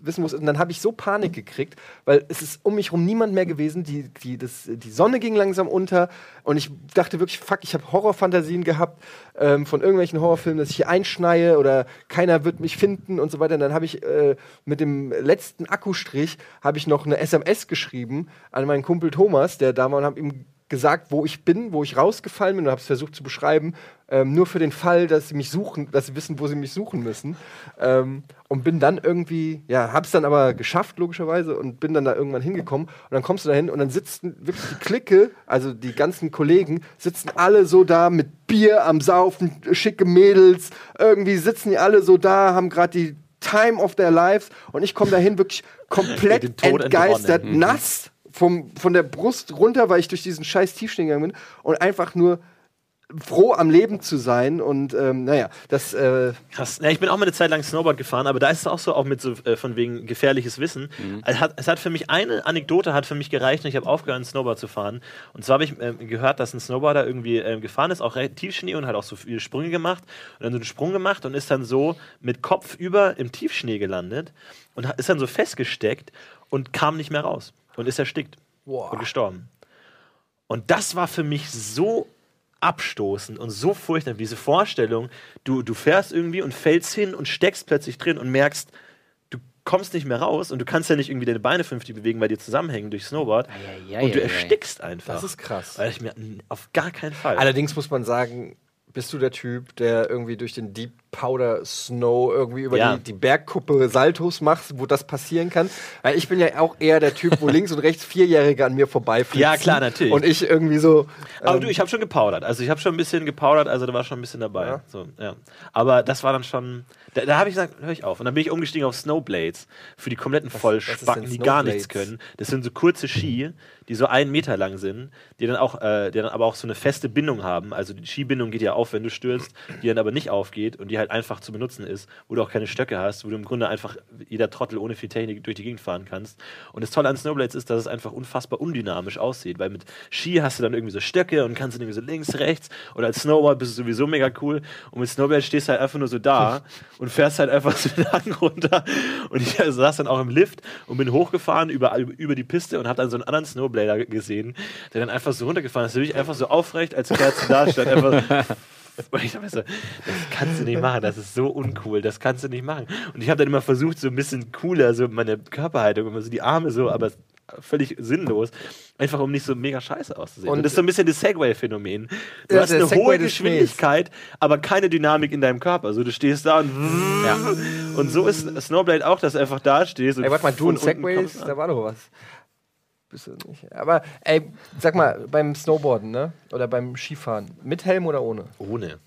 wissen, wo es ist. Und dann habe ich so Panik gekriegt, weil es ist um mich herum niemand mehr gewesen. Die, die, das, die Sonne ging langsam unter und ich dachte wirklich, fuck, ich habe Horrorfantasien gehabt ähm, von irgendwelchen Horrorfilmen, dass ich hier einschneie oder keiner wird mich finden und so weiter. Und dann habe ich äh, mit dem letzten Akkustrich habe ich noch eine SMS geschrieben an meinen Kumpel Thomas, der da war und habe ihm gesagt, wo ich bin, wo ich rausgefallen bin und habe es versucht zu beschreiben, ähm, nur für den Fall, dass sie mich suchen, dass sie wissen, wo sie mich suchen müssen. Ähm, und bin dann irgendwie, ja, hab's dann aber geschafft, logischerweise, und bin dann da irgendwann hingekommen. Und dann kommst du da hin und dann sitzen wirklich die Clique, also die ganzen Kollegen, sitzen alle so da mit Bier am Saufen, schicke Mädels, irgendwie sitzen die alle so da, haben gerade die Time of their lives und ich komme dahin wirklich komplett entgeistert, entronnen. nass vom, von der Brust runter, weil ich durch diesen scheiß Tiefschnee gegangen bin und einfach nur froh am Leben zu sein und ähm, naja, das äh, Krass. Ja, ich bin auch mal eine Zeit lang Snowboard gefahren, aber da ist es auch so, auch mit so äh, von wegen gefährliches Wissen. Es, hat, es hat für mich eine Anekdote hat für mich gereicht und ich habe aufgehört, Snowboard zu fahren. Und zwar habe ich ähm, gehört, dass ein Snowboarder irgendwie ähm, gefahren ist, auch relativ Schnee und hat auch so viele Sprünge gemacht und dann so einen Sprung gemacht und ist dann so mit Kopf über im Tiefschnee gelandet und ist dann so festgesteckt und kam nicht mehr raus und ist erstickt Boah. und gestorben. Und das war für mich so abstoßend und so furchtbar. Diese Vorstellung, du, du fährst irgendwie und fällst hin und steckst plötzlich drin und merkst, du kommst nicht mehr raus und du kannst ja nicht irgendwie deine Beine vernünftig bewegen, weil die zusammenhängen durch Snowboard. Eieiei, und du erstickst einfach. Das ist krass. Weil ich mir, auf gar keinen Fall. Allerdings muss man sagen, bist du der Typ, der irgendwie durch den Deep Powder Snow irgendwie über Ja. die, die Bergkuppe Saltos macht, wo das passieren kann? Weil ich bin ja auch eher der Typ, wo links und rechts Vierjährige an mir vorbeifliegen. Ja, klar, natürlich. Und ich irgendwie so. Aber ähm, du, ich habe schon gepowdert. Also ich habe schon ein bisschen gepowdert, also da war schon ein bisschen dabei. Ja. So, ja. Aber das war dann schon. Da, da habe ich gesagt, höre ich auf. Und dann bin ich umgestiegen auf Snowblades für die kompletten was Vollspacken, die gar nichts können. Das sind so kurze Ski, die so einen Meter lang sind, die dann auch, äh, die dann aber auch so eine feste Bindung haben. Also die Skibindung geht ja auf, wenn du stürzt, die dann aber nicht aufgeht und die halt einfach zu benutzen ist, wo du auch keine Stöcke hast, wo du im Grunde einfach jeder Trottel ohne viel Technik durch die Gegend fahren kannst. Und das Tolle an Snowblades ist, dass es einfach unfassbar undynamisch aussieht, weil mit Ski hast du dann irgendwie so Stöcke und kannst dann irgendwie so links, rechts oder als Snowboard bist du sowieso mega cool und mit Snowblades stehst du halt einfach nur so da und fährst halt einfach so den Hang runter und ich saß dann auch im Lift und bin hochgefahren über, über die Piste und hab dann so einen anderen Snowblader gesehen, der dann einfach so runtergefahren ist, wirklich einfach so aufrecht als Kerze da stand, einfach und ich dachte so, das kannst du nicht machen, das ist so uncool, das kannst du nicht machen. Und ich habe dann immer versucht, so ein bisschen cooler, so meine Körperhaltung, immer so die Arme so, aber völlig sinnlos, einfach um nicht so mega scheiße auszusehen. Und, das ist so ein bisschen das Segway-Phänomen. Du Ja, hast eine Segway hohe. Geschwindigkeit, aber keine Dynamik in deinem Körper. Also du stehst da und und so ist Snowblade auch, dass du einfach da stehst. Und Ey, warte mal, du und Segways, da war doch was. Bist du nicht. Aber, ey, sag mal, beim Snowboarden, ne? Oder beim Skifahren, mit Helm oder ohne? Ohne.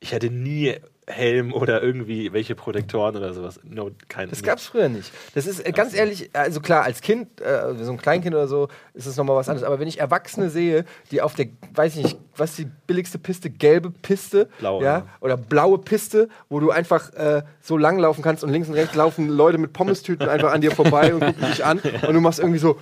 Ich hatte nie Helm oder irgendwie welche Protektoren oder sowas. No, kein, Das gab's früher nicht. Das ist äh, ganz ehrlich, also klar, als Kind, äh, so ein Kleinkind oder so, ist das nochmal was anderes. Aber wenn ich Erwachsene sehe, die auf der, weiß ich nicht, was ist die billigste Piste, gelbe Piste, Blaue, ja, ja. oder blaue Piste, wo du einfach äh, so lang laufen kannst und links und rechts laufen Leute mit Pommestüten einfach an dir vorbei und gucken dich an und du machst irgendwie so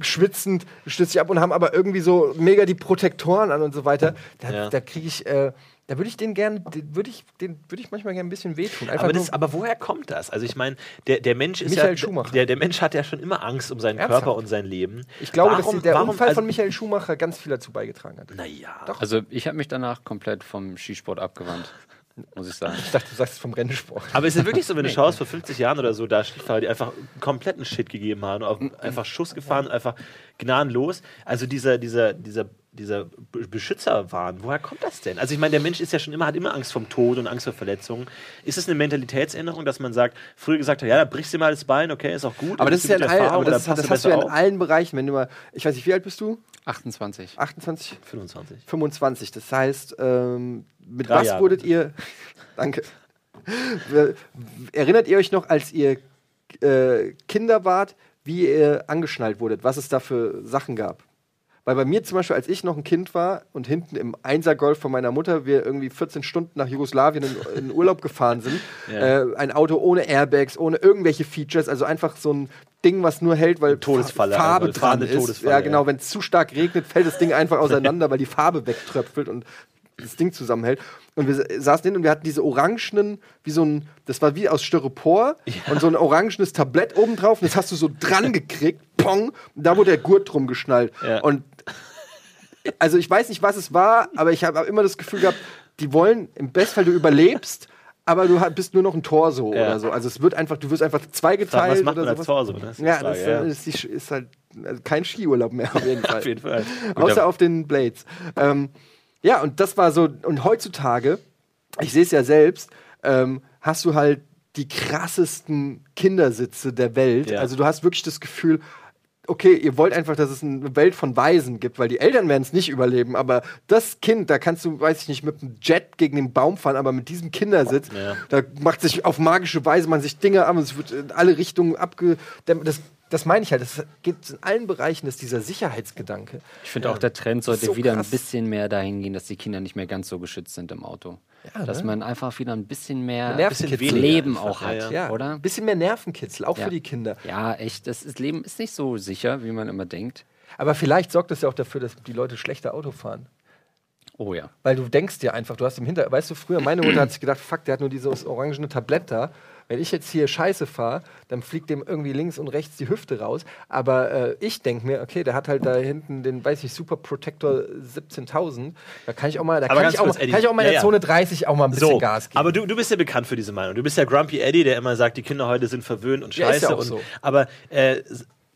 schwitzend, stützt dich ab und haben aber irgendwie so mega die Protektoren an und so weiter. Da, Ja. da kriege ich, äh, da würde ich den gern, den würde ich, den würde ich manchmal gerne ein bisschen wehtun. Aber, das, aber woher kommt das? Also ich meine, der, der Mensch ist Michael ja, Schumacher. Der, der Mensch hat ja schon immer Angst um seinen Ernsthaft? Körper und sein Leben. Ich glaube, warum, dass die, der warum, Unfall also, von Michael Schumacher ganz viel dazu beigetragen hat. Naja, Doch. Also ich habe mich danach komplett vom Skisport abgewandt, muss ich sagen. Ich dachte, du sagst es vom Rennsport. Aber ist es wirklich so, wenn du schaust, vor 50 Jahren oder so, da Skifahrer, die einfach kompletten Shit gegeben haben, auf, einfach Schuss gefahren, einfach gnadenlos. Also dieser, dieser, dieser, dieser Be- Beschützerwahn, woher kommt das denn? Also ich meine, der Mensch ist ja schon immer, hat immer Angst vom Tod und Angst vor Verletzungen. Ist es eine Mentalitätsänderung, dass man sagt, früher gesagt hat, ja, da brichst du mal das Bein, okay, ist auch gut. Aber das ist ja in allen, aber das, das hast du ja in auf? allen Bereichen. Wenn du mal, ich weiß nicht, wie alt bist du? 28. 28? 25. 25. Das heißt, ähm, mit Drei was Jahre. wurdet ihr. Danke. Erinnert ihr euch noch, als ihr äh, Kinder wart, wie ihr angeschnallt wurdet, was es da für Sachen gab? Weil bei mir zum Beispiel, als ich noch ein Kind war und hinten im Einsergolf von meiner Mutter wir irgendwie 14 Stunden nach Jugoslawien in, in Urlaub gefahren sind, Ja. äh, ein Auto ohne Airbags, ohne irgendwelche Features, also einfach so ein Ding, was nur hält, weil Todesfalle, Farbe also dran ist. Todesfalle, ja, genau, ja. wenn es zu stark regnet, fällt das Ding einfach auseinander, weil die Farbe wegtröpfelt und das Ding zusammenhält. Und wir saßen hin und wir hatten diese orangenen, wie so ein, das war wie aus Styropor und so ein orangenes Tablett oben drauf und das hast du so dran gekriegt, pong, und da wurde der Gurt drum geschnallt. Ja. Und also ich weiß nicht, was es war, aber ich habe hab immer das Gefühl gehabt, die wollen im Bestfall du überlebst, aber du bist nur noch ein Torso Ja. oder so. Also es wird einfach, du wirst einfach zweigeteilt was macht man oder als sowas. Torso? Ne? ist die Ja, Frage, das ja. äh, ist, ist halt also kein Skiurlaub mehr auf jeden Fall. Auf jeden Fall. Außer auf den Blades. Ähm, ja, und das war so, und heutzutage, ich sehe es ja selbst, ähm, hast du halt die krassesten Kindersitze der Welt. Ja. Also du hast wirklich das Gefühl, okay, ihr wollt einfach, dass es eine Welt von Waisen gibt, weil die Eltern werden es nicht überleben, aber das Kind, da kannst du, weiß ich nicht, mit einem Jet gegen den Baum fahren, aber mit diesem Kindersitz, Ja. da macht sich auf magische Weise man sich Dinge an und es wird in alle Richtungen abge... Das, das meine ich halt, das geht in allen Bereichen, dass dieser Sicherheitsgedanke. Ich finde auch, der Trend sollte so wieder krass. ein bisschen mehr dahin gehen, dass die Kinder nicht mehr ganz so geschützt sind im Auto. Ja, dass ne? man einfach wieder ein bisschen mehr Nervenkitzel. bisschen Leben einfach, auch hat, ja. oder? Ein bisschen mehr Nervenkitzel, auch für die Kinder. Ja, echt. Das ist, Leben ist nicht so sicher, wie man immer denkt. Aber vielleicht sorgt das ja auch dafür, dass die Leute schlechter Auto fahren. Oh ja. Weil du denkst dir einfach, du hast im Hinter, weißt du, früher, meine Mutter hat sich gedacht, fuck, der hat nur dieses orangene Tablett da. Wenn ich jetzt hier Scheiße fahre, dann fliegt dem irgendwie links und rechts die Hüfte raus. Aber äh, ich denke mir, okay, der hat halt da hinten den, weiß ich, Super Protector 17.000. Da kann ich auch mal, da Aber kann ich, auch kurz, mal, Eddie. kann ich auch mal in Ja, der ja. Zone 30 auch mal ein bisschen So, Gas geben. aber du, du bist ja bekannt für diese Meinung. Du bist ja Grumpy Eddie, der immer sagt, die Kinder heute sind verwöhnt und Ja, scheiße. ja auch und, so. Aber äh,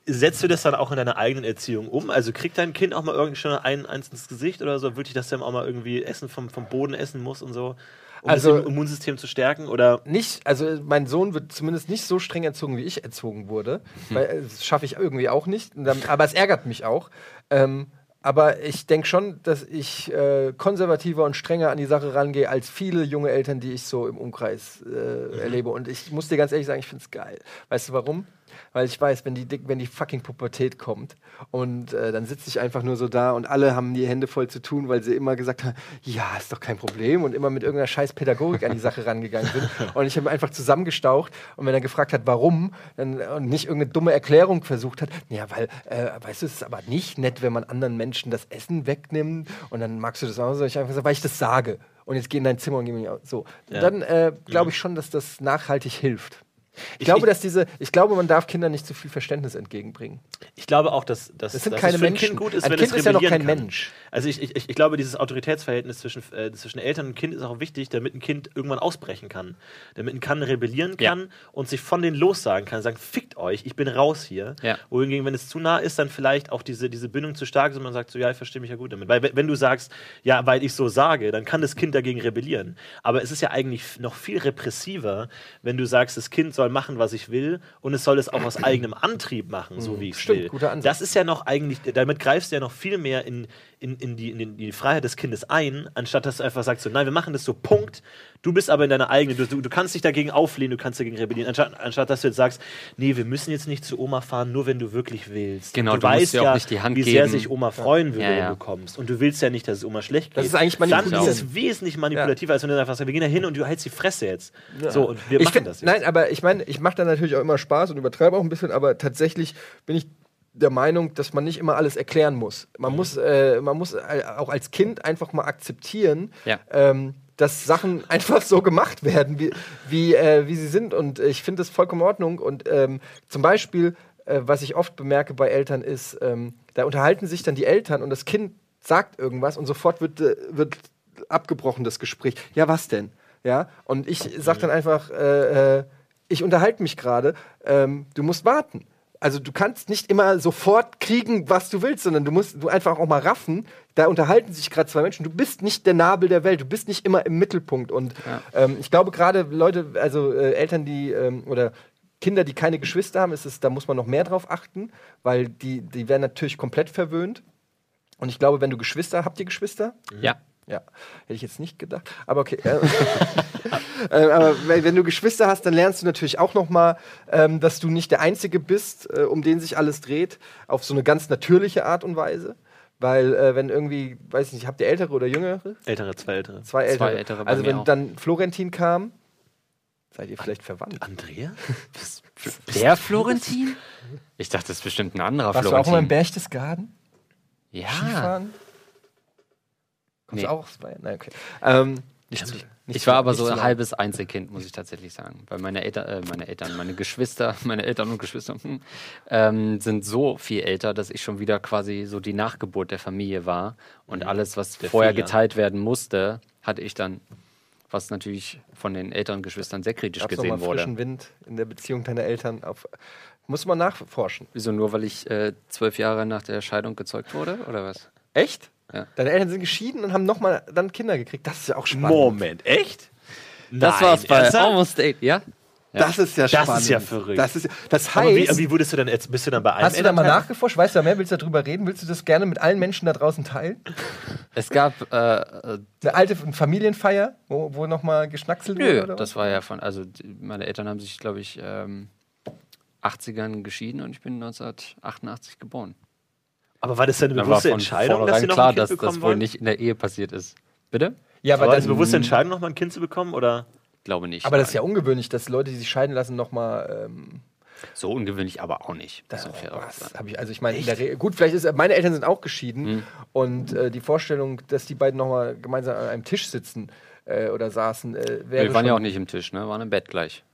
setzt du das dann auch in deiner eigenen Erziehung um? Also kriegt dein Kind auch mal irgendwie schon ein, eins ins Gesicht oder so? Wirklich, dass der auch mal irgendwie Essen vom, vom Boden essen muss und so? Um Also- das Immunsystem zu stärken? Oder nicht, also mein Sohn wird zumindest nicht so streng erzogen, wie ich erzogen wurde. Hm. Weil, äh, das schaffe ich irgendwie auch nicht. Aber es ärgert mich auch. Ähm, aber ich denke schon, dass ich äh, konservativer und strenger an die Sache rangehe als viele junge Eltern, die ich so im Umkreis äh, Mhm. erlebe. Und ich muss dir ganz ehrlich sagen, ich finde es geil. Weißt du warum? Weil ich weiß, wenn die, wenn die fucking Pubertät kommt und äh, dann sitze ich einfach nur so da und alle haben die Hände voll zu tun, weil sie immer gesagt haben, ja, ist doch kein Problem und immer mit irgendeiner scheiß Pädagogik an die Sache rangegangen sind. Und ich habe einfach zusammengestaucht und wenn er gefragt hat, warum, dann, und nicht irgendeine dumme Erklärung versucht hat, ja, weil, äh, weißt du, es ist aber nicht nett, wenn man anderen Menschen das Essen wegnimmt und dann magst du das auch so. Ich einfach gesagt, weil ich das sage. Und jetzt geh in dein Zimmer und geh mir so. Ja. Dann äh, glaube ich schon, dass das nachhaltig hilft. Ich, Ich- glaube, ich- dass diese, ich glaube, man darf Kindern nicht zu viel Verständnis entgegenbringen. ich glaube auch, dass, dass, Das sind dass keine es für ein Menschen. Kind gut ist, Ein wenn Kind es ist ja noch kein kann. Mensch. Also ich, ich, ich glaube, dieses Autoritätsverhältnis zwischen, äh, zwischen Eltern und Kind ist auch wichtig, damit ein Kind irgendwann ausbrechen kann. Damit ein Kind rebellieren Ja. kann und sich von denen lossagen kann, sagen, fickt euch, ich bin raus hier. Ja. Wohingegen, wenn es zu nah ist, dann vielleicht auch diese, diese Bindung zu stark ist und man sagt so, ja, ich verstehe mich ja gut damit. Weil wenn- du sagst, ja, weil ich so sage, dann kann das Kind dagegen rebellieren. Aber es ist ja eigentlich noch viel repressiver, wenn du sagst, das Kind soll machen, was ich will und es soll es auch aus eigenem Antrieb machen, so wie ich es Stimmt, will. Das ist ja noch eigentlich, damit greifst du ja noch viel mehr in, in, in, die, in, den- in die Freiheit des Kindes ein, anstatt dass du einfach sagst, so, nein, wir machen das so, Punkt. Du bist aber in deiner eigenen, du, du, kannst dich dagegen auflehnen, du kannst dagegen rebellieren, anstatt, anstatt dass du jetzt sagst, nee, wir müssen jetzt nicht zu Oma fahren, nur wenn du wirklich willst. Genau, du, du musst weißt ja, nicht die Hand wie sehr geben. sich Oma freuen würde, Ja, ja. wenn du kommst. Und du willst ja nicht, dass es Oma schlecht geht. Das ist eigentlich Dann manipulieren. ist es wesentlich manipulativer, als wenn du einfach sagst, wir gehen da hin und du hältst die Fresse jetzt. So, und wir ich machen find, das jetzt. Nein, aber ich meine, ich mache da natürlich auch immer Spaß und übertreibe auch ein bisschen, aber tatsächlich bin ich der Meinung, dass man nicht immer alles erklären muss. Man Mhm. muss, äh, man muss äh, auch als Kind einfach mal akzeptieren, Ja. ähm, dass Sachen einfach so gemacht werden, wie, wie, äh, wie sie sind. Und ich finde das vollkommen in Ordnung. Und ähm, zum Beispiel, äh, was ich oft bemerke bei Eltern ist, ähm, da unterhalten sich dann die Eltern und das Kind sagt irgendwas und sofort wird, äh, wird abgebrochen das Gespräch. Ja, was denn? Ja, und ich sage dann einfach, ich unterhalte mich gerade, ähm, du musst warten. Also du kannst nicht immer sofort kriegen, was du willst, sondern du musst du einfach auch mal raffen. Da unterhalten sich gerade zwei Menschen. Du bist nicht der Nabel der Welt. Du bist nicht immer im Mittelpunkt. Und ähm, ich glaube gerade Leute, also äh, Eltern, die ähm, oder Kinder, die keine Geschwister haben, ist es, da muss man noch mehr drauf achten, weil die, die werden natürlich komplett verwöhnt. Und ich glaube, wenn du Geschwister, habt ihr Geschwister? Ja. Ja, hätte ich jetzt nicht gedacht. Aber okay. Äh, äh, aber wenn du Geschwister hast, dann lernst du natürlich auch noch mal, ähm, dass du nicht der Einzige bist, äh, um den sich alles dreht, auf so eine ganz natürliche Art und Weise. Weil äh, wenn irgendwie, weiß ich nicht, habt ihr ältere oder jüngere? Ältere, zwei ältere. Zwei ältere. ältere bei also wenn auch. dann Florentin kam, seid ihr vielleicht verwandt. Andrea? Der Florentin? Ich dachte, das ist bestimmt ein anderer Warst du auch Florentin. mal im Berchtesgaden? ja. Skifahren? Kommst Nee. auch Bayern? Nein, okay. Ähm, nicht zu- nicht Ich zu- war aber nicht so zu ein halbes Einzelkind, muss ich tatsächlich sagen. Weil meine Eltern, äh, meine Eltern, meine Geschwister, meine Eltern und Geschwister hm, ähm, sind so viel älter, dass ich schon wieder quasi so die Nachgeburt der Familie war. Und alles, was vorher Fehler. geteilt werden musste, hatte ich dann, was natürlich von den älteren Geschwistern sehr kritisch Gab's gesehen mal wurde. frischen Wind in der Beziehung deiner Eltern auf. Muss man nachforschen. Wieso nur, weil ich äh, zwölf Jahre nach der Scheidung gezeugt wurde, oder was? Echt? Ja. Deine Eltern sind geschieden und haben nochmal dann Kinder gekriegt. Das ist ja auch spannend. Moment, echt? Das Nein, war's bei ernsthaft? Almost Eight, ja? Das ist ja Das spannend. ist ja verrückt. Das, ist, das Aber wie, heißt, wie wurdest du denn jetzt? Bist du dann bei einem hast du da mal nachgeforscht? Weißt du da mehr? Willst du darüber reden? Willst du das gerne mit allen Menschen da draußen teilen? Es gab, äh, Eine alte Familienfeier, wo, wo nochmal geschnackselt nö, wurde? Oder das war ja von, also meine Eltern haben sich, glaube ich, ähm, 80ern geschieden und ich bin 1988 geboren. Aber war das denn eine Da war bewusste von Entscheidung, dass sie noch klar, ein Kind dass das bekommen wohl wollen? nicht in der Ehe passiert ist. Bitte? ja, Aber war das eine bewusste Entscheidung, noch mal ein Kind zu bekommen? Oder? Glaube nicht. aber das ist ja nein. ungewöhnlich, dass Leute, die sich scheiden lassen, nochmal. Ähm, so ungewöhnlich, aber auch nicht. das muss man fairerweise sagen. hab ich, also ich meine, in der Re gut, vielleicht ist meine Eltern sind auch geschieden Hm. und äh, die Vorstellung, dass die beiden nochmal gemeinsam an einem Tisch sitzen äh, oder saßen, äh, wäre Wir waren ja schon- auch nicht im Tisch, ne? Waren im Bett gleich.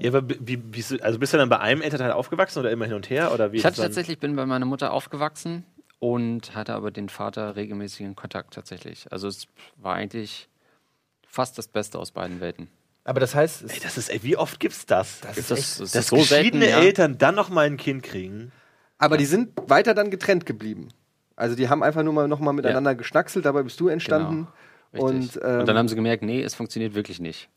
Ja, aber wie, wie, also bist du dann bei einem Elternteil aufgewachsen oder immer hin und her? Oder wie Ich hatte tatsächlich, bin bei meiner Mutter aufgewachsen und hatte aber den Vater regelmäßig in Kontakt tatsächlich. Also es war eigentlich fast das Beste aus beiden Welten. Aber das heißt, Ey, das ist, ey, wie oft gibt's das? Das Ist das, ist Dass das so geschiedene selten, ja? Eltern dann noch mal ein Kind kriegen. Aber die sind weiter dann getrennt geblieben. Also die haben einfach nur mal noch mal miteinander geschnackselt, dabei bist du entstanden. Genau. Und, ähm, und dann haben sie gemerkt, nee, es funktioniert wirklich nicht.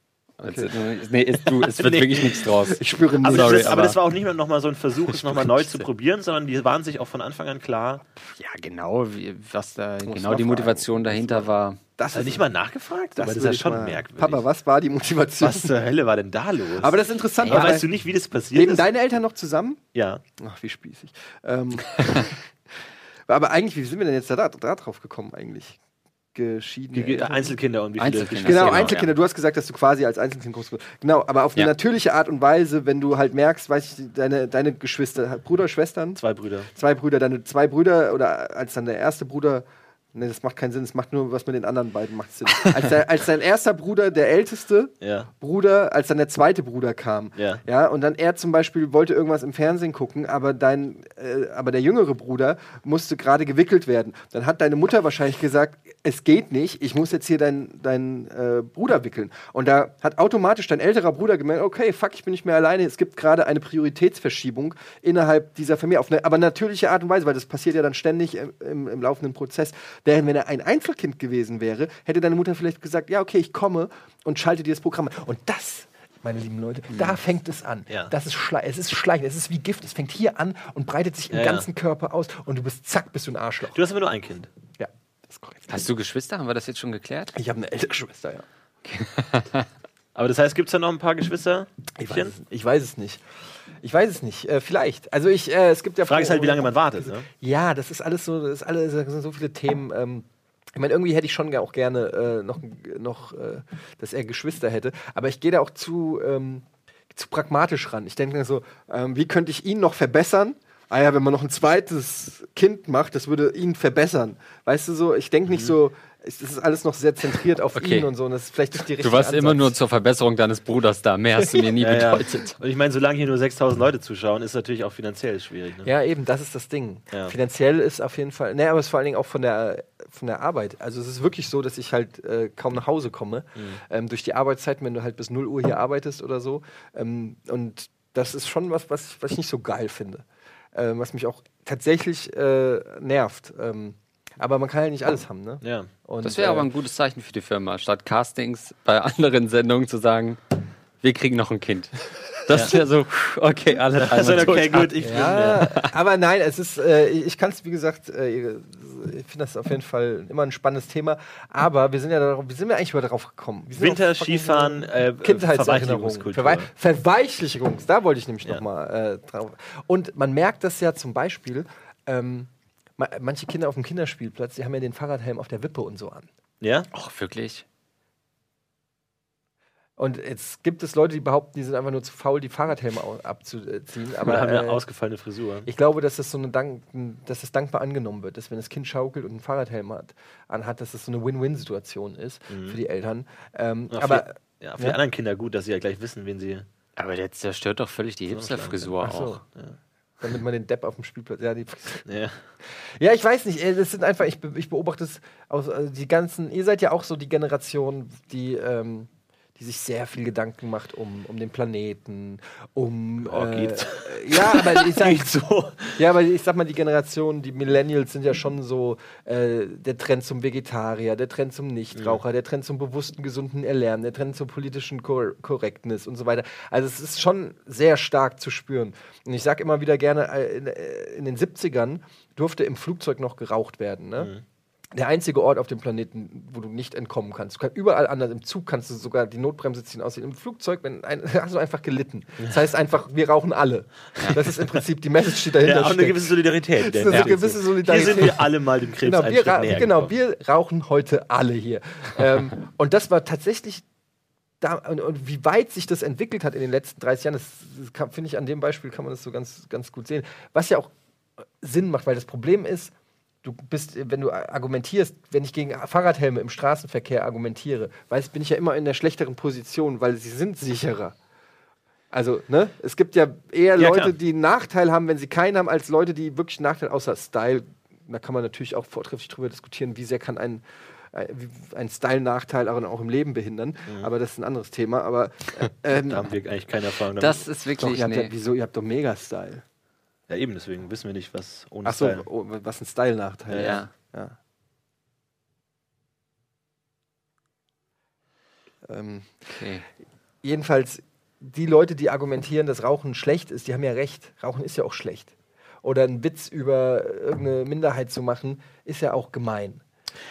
Also, nee, es, du, es wird Nee. wirklich nichts draus. ich spüre Aber, nicht. Sorry, das, aber, aber- das war auch nicht mehr noch mal so ein Versuch, es noch mal neu zu probieren, sondern die waren sich auch von Anfang an klar. Ja, genau, wie, was da genau mal die fragen. Motivation dahinter war. das Also nicht mal nachgefragt? das aber das ist ja schon mal- merkwürdig. Papa, was war die Motivation? was zur Hölle war denn da los? Aber das ist interessant. aber weißt du nicht, wie das passiert Leben ist? deine Eltern noch zusammen? ja. Ach, wie spießig. Ähm, aber eigentlich, wie sind wir denn jetzt da, da drauf gekommen eigentlich? Geschiedene Die Ge- Eltern? Einzelkinder und wie viele Einzelkinder. Genau, Genau, Einzelkinder. ja. Du hast gesagt, dass du quasi als Einzelkind groß geworden Genau, aber auf eine Ja. natürliche Art und Weise, wenn du halt merkst, weiß ich, deine, deine Geschwister, Bruder, Schwestern, Zwei Brüder. zwei Brüder, deine zwei Brüder oder als dann der erste Bruder, ne, das macht keinen Sinn, es macht nur was mit den anderen beiden macht Sinn. als, der, als dein erster Bruder, der älteste Ja. Bruder, als dann der zweite Bruder kam, Ja. ja, und dann er zum Beispiel wollte irgendwas im Fernsehen gucken, aber dein, äh, aber der jüngere Bruder musste gerade gewickelt werden. Dann hat deine Mutter wahrscheinlich gesagt, es geht nicht, ich muss jetzt hier deinen dein, äh, Bruder wickeln. Und da hat automatisch dein älterer Bruder gemerkt, okay, fuck, ich bin nicht mehr alleine, es gibt gerade eine Prioritätsverschiebung innerhalb dieser Familie, auf eine aber natürliche Art und Weise, weil das passiert ja dann ständig im, im, im laufenden Prozess. Während wenn er ein Einzelkind gewesen wäre, hätte deine Mutter vielleicht gesagt, ja, okay, ich komme und schalte dir das Programm an. Und das meine lieben Leute, da fängt es an. Ja. Das ist Schle es ist Schleichen, es ist wie Gift. Es fängt hier an und breitet sich im Ja, ja. ganzen Körper aus und du bist zack, bist du ein Arschloch. Du hast aber nur ein Kind. Ja, das ist korrekt. Hast du Geschwister? Haben wir das jetzt schon geklärt? Ich habe eine ältere Schwester, ja. Aber das heißt, gibt es da noch ein paar Geschwister? Ich weiß, ich weiß es nicht. Ich weiß es nicht. Äh, vielleicht. Also ich, äh, es gibt ja. Frage ist halt, wie lange man wartet. Ne? Ja, das ist alles so, das ist alles, das sind so viele Themen. Ähm, ich meine, irgendwie hätte ich schon auch gerne äh, noch, noch äh, dass er Geschwister hätte. Aber ich gehe da auch zu, ähm, zu pragmatisch ran. Ich denke mir so, ähm, wie könnte ich ihn noch verbessern? Ah ja, wenn man noch ein zweites Kind macht, das würde ihn verbessern. Weißt du so, ich denke nicht so, es ist alles noch sehr zentriert auf Okay. ihn und so. Und das ist vielleicht nicht die richtige Du warst immer Ansatz. nur zur Verbesserung deines Bruders da. Mehr hast du mir nie Ja, ja. bedeutet. Und ich meine, solange hier nur 6000 Leute zuschauen, ist natürlich auch finanziell schwierig. Ne? Ja, eben, das ist das Ding. Ja. Finanziell ist auf jeden Fall, ne, aber es ist vor allen Dingen auch von der, von der Arbeit. Also es ist wirklich so, dass ich halt äh, kaum nach Hause komme. Mhm. Ähm, durch die Arbeitszeiten, wenn du halt bis 0 Uhr hier arbeitest oder so. Ähm, und das ist schon was, was, was ich nicht so geil finde. Ähm, was mich auch tatsächlich äh, nervt. Ähm, aber man kann ja nicht alles haben, ne? Ja. Und, Das wäre äh, aber ein gutes Zeichen für die Firma, statt Castings bei anderen Sendungen zu sagen, wir kriegen noch ein Kind. Das wäre so, okay, alle drei Also, okay, gut. Ich bin, Ja, aber nein, es ist, äh, ich kann es wie gesagt, äh, ich finde das auf jeden Fall immer ein spannendes Thema. Aber wir sind ja darauf, wie sind wir eigentlich über darauf gekommen? Winter, Skifahren, äh, Kindheitserinnerung, Verweichlichungskultur. Verwei Verweichlichung, da wollte ich nämlich Ja. noch mal äh, drauf. Und man merkt das ja zum Beispiel, ähm, manche Kinder auf dem Kinderspielplatz, die haben ja den Fahrradhelm auf der Wippe und so an. Ja? Ach, wirklich? Und jetzt gibt es Leute, die behaupten, die sind einfach nur zu faul, die Fahrradhelme abzuziehen. Aber Aber haben eine äh, ausgefallene Frisur. Ich glaube, dass das so eine Dank dass das dankbar angenommen wird, dass wenn das Kind schaukelt und einen Fahrradhelm hat, anhat, dass das so eine Win-Win-Situation ist für die Eltern. Ähm, Ja, aber für, ja, für die ja. anderen Kinder gut, dass sie ja gleich wissen, wen sie. Aber der zerstört doch völlig die Hipster-Frisur so. auch. Damit man den Depp auf dem Spielplatz. Ja, die, Ja. ja ich weiß nicht. Das sind einfach, ich, ich beobachte es aus also die ganzen. Ihr seid ja auch so die Generation, die. Ähm, die sich sehr viel Gedanken macht um, um den Planeten, um. Oh, äh, geht's? Ja, aber ich sag, Nicht so. Ja, aber ich sag mal, die Generation, die Millennials sind ja schon so äh, der Trend zum Vegetarier, der Trend zum Nichtraucher, der Trend zum bewussten, gesunden Erlernen, der Trend zur politischen Cor Correctness und so weiter. Also es ist schon sehr stark zu spüren. Und ich sag immer wieder gerne, äh, in, äh, in den 70ern durfte im Flugzeug noch geraucht werden. Ne? Der einzige Ort auf dem Planeten, wo du nicht entkommen kannst. Du kannst überall anders, im Zug kannst du sogar die Notbremse ziehen, aussehen. Im Flugzeug wenn ein, hast du einfach gelitten. Das heißt einfach, wir rauchen alle. Das ist im Prinzip die Message, die dahinter Ja, auch eine gewisse Solidarität. Das ist eine Ja. gewisse Solidarität. Hier sind wir alle mal dem Krebs Genau, wir, näher genau wir rauchen heute alle hier. ähm, und das war tatsächlich. Da, und, und wie weit sich das entwickelt hat in den letzten 30 Jahren, das, das finde ich, an dem Beispiel kann man das so ganz, ganz gut sehen. Was ja auch äh, Sinn macht, weil das Problem ist, du bist, äh, wenn du argumentierst, wenn ich gegen Fahrradhelme im Straßenverkehr argumentiere, weißt, bin ich ja immer in der schlechteren Position, weil sie sind sicherer. Also, ne? Es gibt ja eher Ja, Leute, klar. die einen Nachteil haben, wenn sie keinen haben, als Leute, die wirklich einen Nachteil außer Style. Da kann man natürlich auch vortrefflich drüber diskutieren, wie sehr kann ein, ein, wie- ein Style-Nachteil auch, im Leben behindern. Aber das ist ein anderes Thema. Aber äh, ähm, Da haben wir eigentlich keine Erfahrung damit. Das ist doch, wirklich. ihr habt ja, Nee. wieso? Ihr habt doch Mega-Style. Ja, eben, deswegen wissen wir nicht, was ohne Achso, Style. oh, was ein Style-Nachteil Ja. ist. Ja. Ähm, Okay. jedenfalls, die Leute, die argumentieren, dass Rauchen schlecht ist, die haben ja recht. Rauchen ist ja auch schlecht. Oder einen Witz über irgendeine Minderheit zu machen, ist ja auch gemein.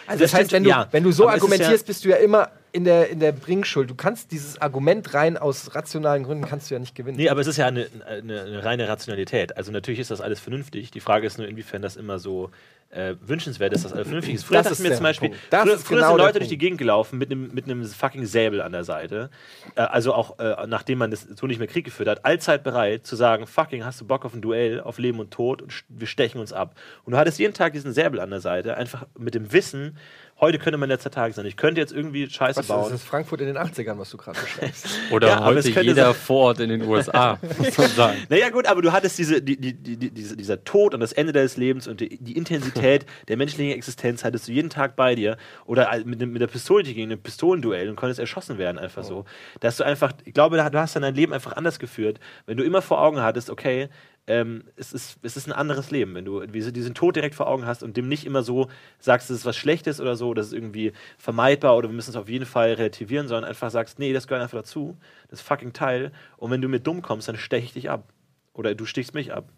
Also das, Das heißt, stimmt, wenn du, ja. wenn du so Aber argumentierst, ja- bist du ja immer in der, in der Bringschuld. Du kannst dieses Argument rein aus rationalen Gründen kannst du ja nicht gewinnen. Nee, aber es ist ja eine, eine, eine reine Rationalität. Also natürlich ist das alles vernünftig. Die Frage ist nur, inwiefern das immer so äh, wünschenswert ist, dass alles vernünftig ist. Früher Das ist mir zum Beispiel, früher, früher genau sind Leute durch die. Gegend gelaufen mit einem mit einem fucking Säbel an der Seite. Äh, also auch äh, nachdem man das so nicht mehr Krieg geführt hat, allzeit bereit zu sagen, fucking, hast du Bock auf ein Duell, auf Leben und Tod und wir stechen uns ab. Und du hattest jeden Tag diesen Säbel an der Seite, einfach mit dem Wissen, heute könnte mein letzter Tag sein. Ich könnte jetzt irgendwie Scheiße was, bauen. das ist Frankfurt in den 80ern, was du gerade beschreibst. Oder Ja, aber es heute jeder sein- Vorort in den USA, muss man sagen. Naja, gut, aber du hattest diese, die, die, die, die, diese, dieser Tod und das Ende deines Lebens und die, die Intensität der menschlichen Existenz hattest du jeden Tag bei dir. Oder mit, mit der Pistole gegen ein Pistolenduell und konntest erschossen werden, einfach so. Dass du einfach, ich glaube, du hast dann dein Leben einfach anders geführt, wenn du immer vor Augen hattest, okay, ähm, es, ist, es ist ein anderes Leben, wenn du diese, diesen Tod direkt vor Augen hast und dem nicht immer so sagst, es ist was Schlechtes oder so, das ist irgendwie vermeidbar oder wir müssen es auf jeden Fall relativieren, sondern einfach sagst, nee, das gehört einfach dazu, das ist fucking Teil und wenn du mir dumm kommst, dann steche ich dich ab. Oder du stichst mich ab.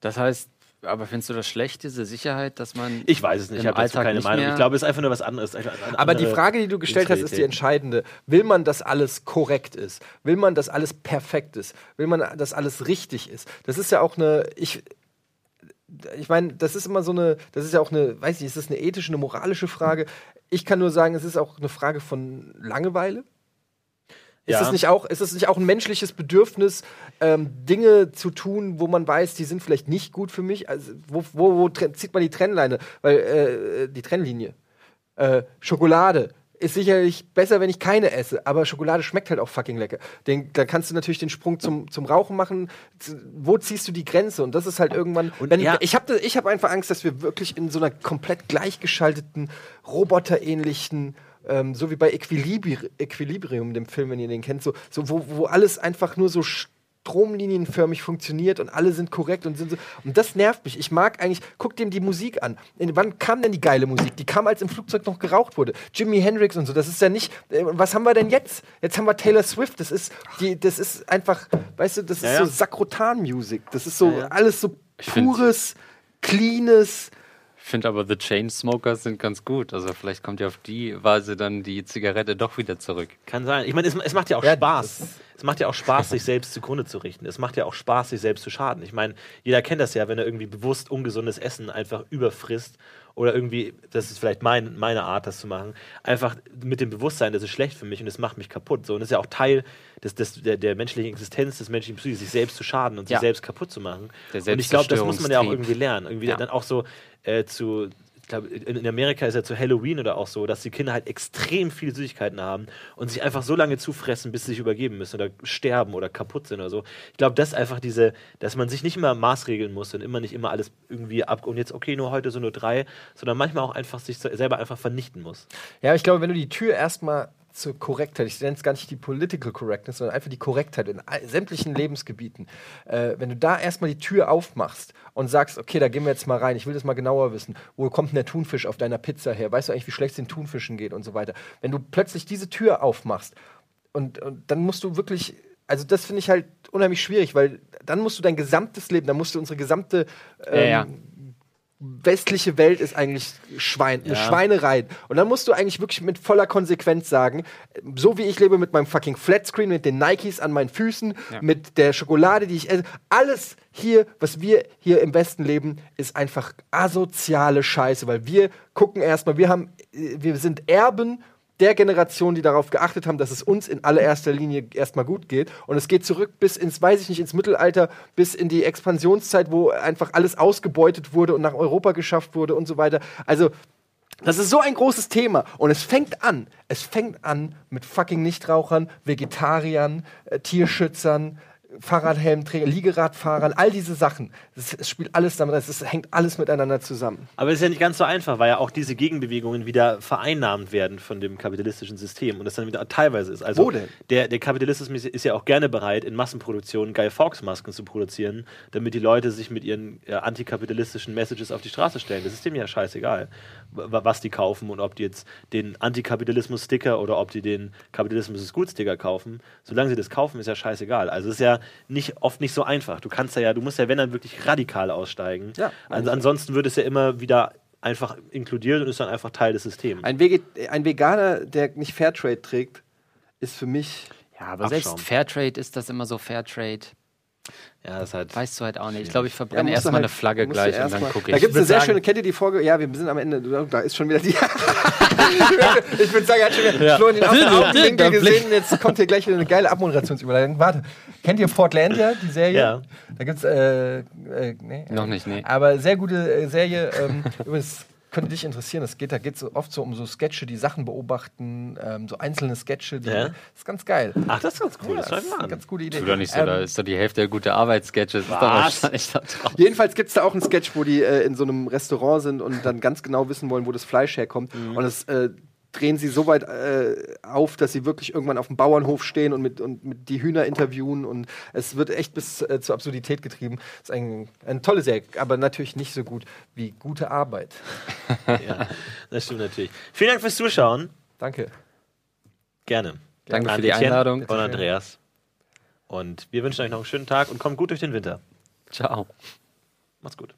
Das heißt, aber findest du das schlecht, diese Sicherheit, dass man. Ich weiß es nicht, ich habe dazu keine Meinung. Ich glaube, es ist einfach nur was anderes. Eine Aber die Frage, die du gestellt hast, ist die entscheidende. Will man, dass alles korrekt ist? Will man, dass alles perfekt ist? Will man, dass alles richtig ist? Das ist ja auch eine. Ich, ich meine, das ist immer so eine, das ist ja auch eine, weiß ich, ist das eine ethische, eine moralische Frage? Ich kann nur sagen, es ist auch eine Frage von Langeweile. Ist, es nicht auch, ist es nicht auch ein menschliches Bedürfnis, ähm, Dinge zu tun, wo man weiß, die sind vielleicht nicht gut für mich? Also, wo, wo, wo zieht man die Trennleine? Weil, äh, die Trennlinie. Äh, Schokolade ist sicherlich besser, wenn ich keine esse, aber Schokolade schmeckt halt auch fucking lecker. Den, da kannst du natürlich den Sprung zum, zum Rauchen machen. Z- Wo ziehst du die Grenze? Und das ist halt irgendwann. Und wenn, ja- Ich habe ich hab einfach Angst, dass wir wirklich in so einer komplett gleichgeschalteten, roboterähnlichen, ähm, so wie bei Equilibri Equilibrium, dem Film, wenn ihr den kennt, so, so wo, wo alles einfach nur so stromlinienförmig funktioniert und alle sind korrekt und sind so. Und das nervt mich. Ich mag eigentlich, guck dem die Musik an. In, wann kam denn die geile Musik? Die kam, als im Flugzeug noch geraucht wurde. Jimi Hendrix und so. Das ist ja nicht. Äh, was haben wir denn jetzt? Jetzt haben wir Taylor Swift. Das ist, die, das ist einfach, weißt du, das ist Ja, ja. so Sakrotan-Musik. Das ist so Ja, ja. alles so pures, cleanes. Ich finde aber The Chainsmokers sind ganz gut. Also vielleicht kommt ja auf die Weise dann die Zigarette doch wieder zurück. Kann sein. Ich meine, es, es macht ja auch Ja, Spaß. Das- Es macht ja auch Spaß, sich selbst zugrunde zu richten. Es macht ja auch Spaß, sich selbst zu schaden. Ich meine, jeder kennt das ja, wenn er irgendwie bewusst ungesundes Essen einfach überfrisst oder irgendwie, das ist vielleicht mein, meine Art, das zu machen, einfach mit dem Bewusstsein, das ist schlecht für mich und es macht mich kaputt. So, und das ist ja auch Teil des, des, der, der menschlichen Existenz, des menschlichen Psyche, sich selbst zu schaden und Ja. sich selbst kaputt zu machen. Und ich glaube, das muss man ja auch irgendwie lernen. Irgendwie Ja. dann auch so äh, zu ich glaube, in Amerika ist ja zu Halloween oder auch so, dass die Kinder halt extrem viele Süßigkeiten haben und sich einfach so lange zufressen, bis sie sich übergeben müssen oder sterben oder kaputt sind oder so. Ich glaube, das ist einfach diese, dass man sich nicht immer maßregeln muss und immer nicht immer alles irgendwie ab und jetzt, okay, nur heute so nur drei, sondern manchmal auch einfach sich selber einfach vernichten muss. Ja, ich glaube, wenn du die Tür erstmal zur Korrektheit, ich nenne es gar nicht die Political Correctness, sondern einfach die Korrektheit in sämtlichen Lebensgebieten, äh, wenn du da erstmal die Tür aufmachst und sagst, okay, da gehen wir jetzt mal rein, ich will das mal genauer wissen, wo kommt denn der Thunfisch auf deiner Pizza her, weißt du eigentlich, wie schlecht es den Thunfischen geht und so weiter. Wenn du plötzlich diese Tür aufmachst und, und dann musst du wirklich, also das finde ich halt unheimlich schwierig, weil dann musst du dein gesamtes Leben, dann musst du unsere gesamte ähm, Ja, ja. Westliche Welt ist eigentlich Schwein, eine Ja. Schweinerei. Und dann musst du eigentlich wirklich mit voller Konsequenz sagen, so wie ich lebe mit meinem fucking Flatscreen, mit den Nikes an meinen Füßen, Ja. mit der Schokolade, die ich esse, alles hier, was wir hier im Westen leben, ist einfach asoziale Scheiße, weil wir gucken erstmal, wir haben, äh, wir sind Erben der Generation, die darauf geachtet haben, dass es uns in allererster Linie erstmal gut geht. Und es geht zurück bis ins, weiß ich nicht, ins Mittelalter, bis in die Expansionszeit, wo einfach alles ausgebeutet wurde und nach Europa geschafft wurde und so weiter. Also, Das ist so ein großes Thema. Und es fängt an. Es fängt an mit fucking Nichtrauchern, Vegetariern, äh, Tierschützern, Fahrradhelmträger, Liegeradfahrern, all diese Sachen. Es, spielt alles damit, es hängt alles miteinander zusammen. Aber es ist ja nicht ganz so einfach, weil ja auch diese Gegenbewegungen wieder vereinnahmt werden von dem kapitalistischen System und das dann wieder teilweise ist. Also Wo denn? Der, der Kapitalismus ist ja auch gerne bereit, in Massenproduktion Guy Fawkes-Masken zu produzieren, damit die Leute sich mit ihren ja, antikapitalistischen Messages auf die Straße stellen. Das ist dem ja scheißegal, wa- was die kaufen und ob die jetzt den Antikapitalismus-Sticker oder ob die den Kapitalismus ist gut-Sticker kaufen. Solange sie das kaufen, ist ja scheißegal. Also es ist ja nicht, oft nicht so einfach. Du kannst ja, ja, du musst ja, wenn dann wirklich radikal aussteigen. Ja, also ansonsten wird es ja immer wieder einfach inkludiert und ist dann einfach Teil des Systems. Ein, Veget ein Veganer, der nicht Fairtrade trägt, ist für mich. Ja, aber Abschaum. selbst Fairtrade ist das immer so Fairtrade. Ja, das halt. Weißt du halt auch nicht. Ich glaube, ich Ja, verbrenne du erstmal halt- eine Flagge gleich und dann gucke Da ich. gibt es eine sehr sagen- schöne, kennt ihr die Folge? Ja, wir sind am Ende, da ist schon wieder die. ich würde sagen, er hat schon wieder Ja. Florian aus dem Da Augenwinkel gesehen. Jetzt kommt hier gleich wieder eine geile Abmoderationsüberleitung. Warte, kennt ihr Portlandia, die Serie? Ja. Da gibt's, äh, äh, nee. Noch nicht, nee. Aber sehr gute äh, Serie. Ähm, übrigens könnte dich interessieren. Es geht, da geht es so oft so um so Sketche, die Sachen beobachten, ähm, so einzelne Sketche. Die, Ja. Das ist ganz geil. Ach, das ist ganz cool. Ja, das das ist mal eine an. ganz gute Idee. Tu doch nicht so, Ähm, da ist doch die Hälfte der gute Arbeitssketches. Jedenfalls gibt es da auch einen Sketch, wo die äh, in so einem Restaurant sind und dann ganz genau wissen wollen, wo das Fleisch herkommt. Und das äh, drehen sie so weit äh, auf, dass sie wirklich irgendwann auf dem Bauernhof stehen und mit, und mit die Hühner interviewen. Und es wird echt bis äh, zur Absurdität getrieben. Das ist ein, eine tolle Serie, aber natürlich nicht so gut wie gute Arbeit. Ja, das stimmt natürlich. Vielen Dank fürs Zuschauen. Danke. Gerne. Danke An für die Einladung. Und Andreas. Und wir wünschen euch noch einen schönen Tag und kommt gut durch den Winter. Ciao. Macht's gut.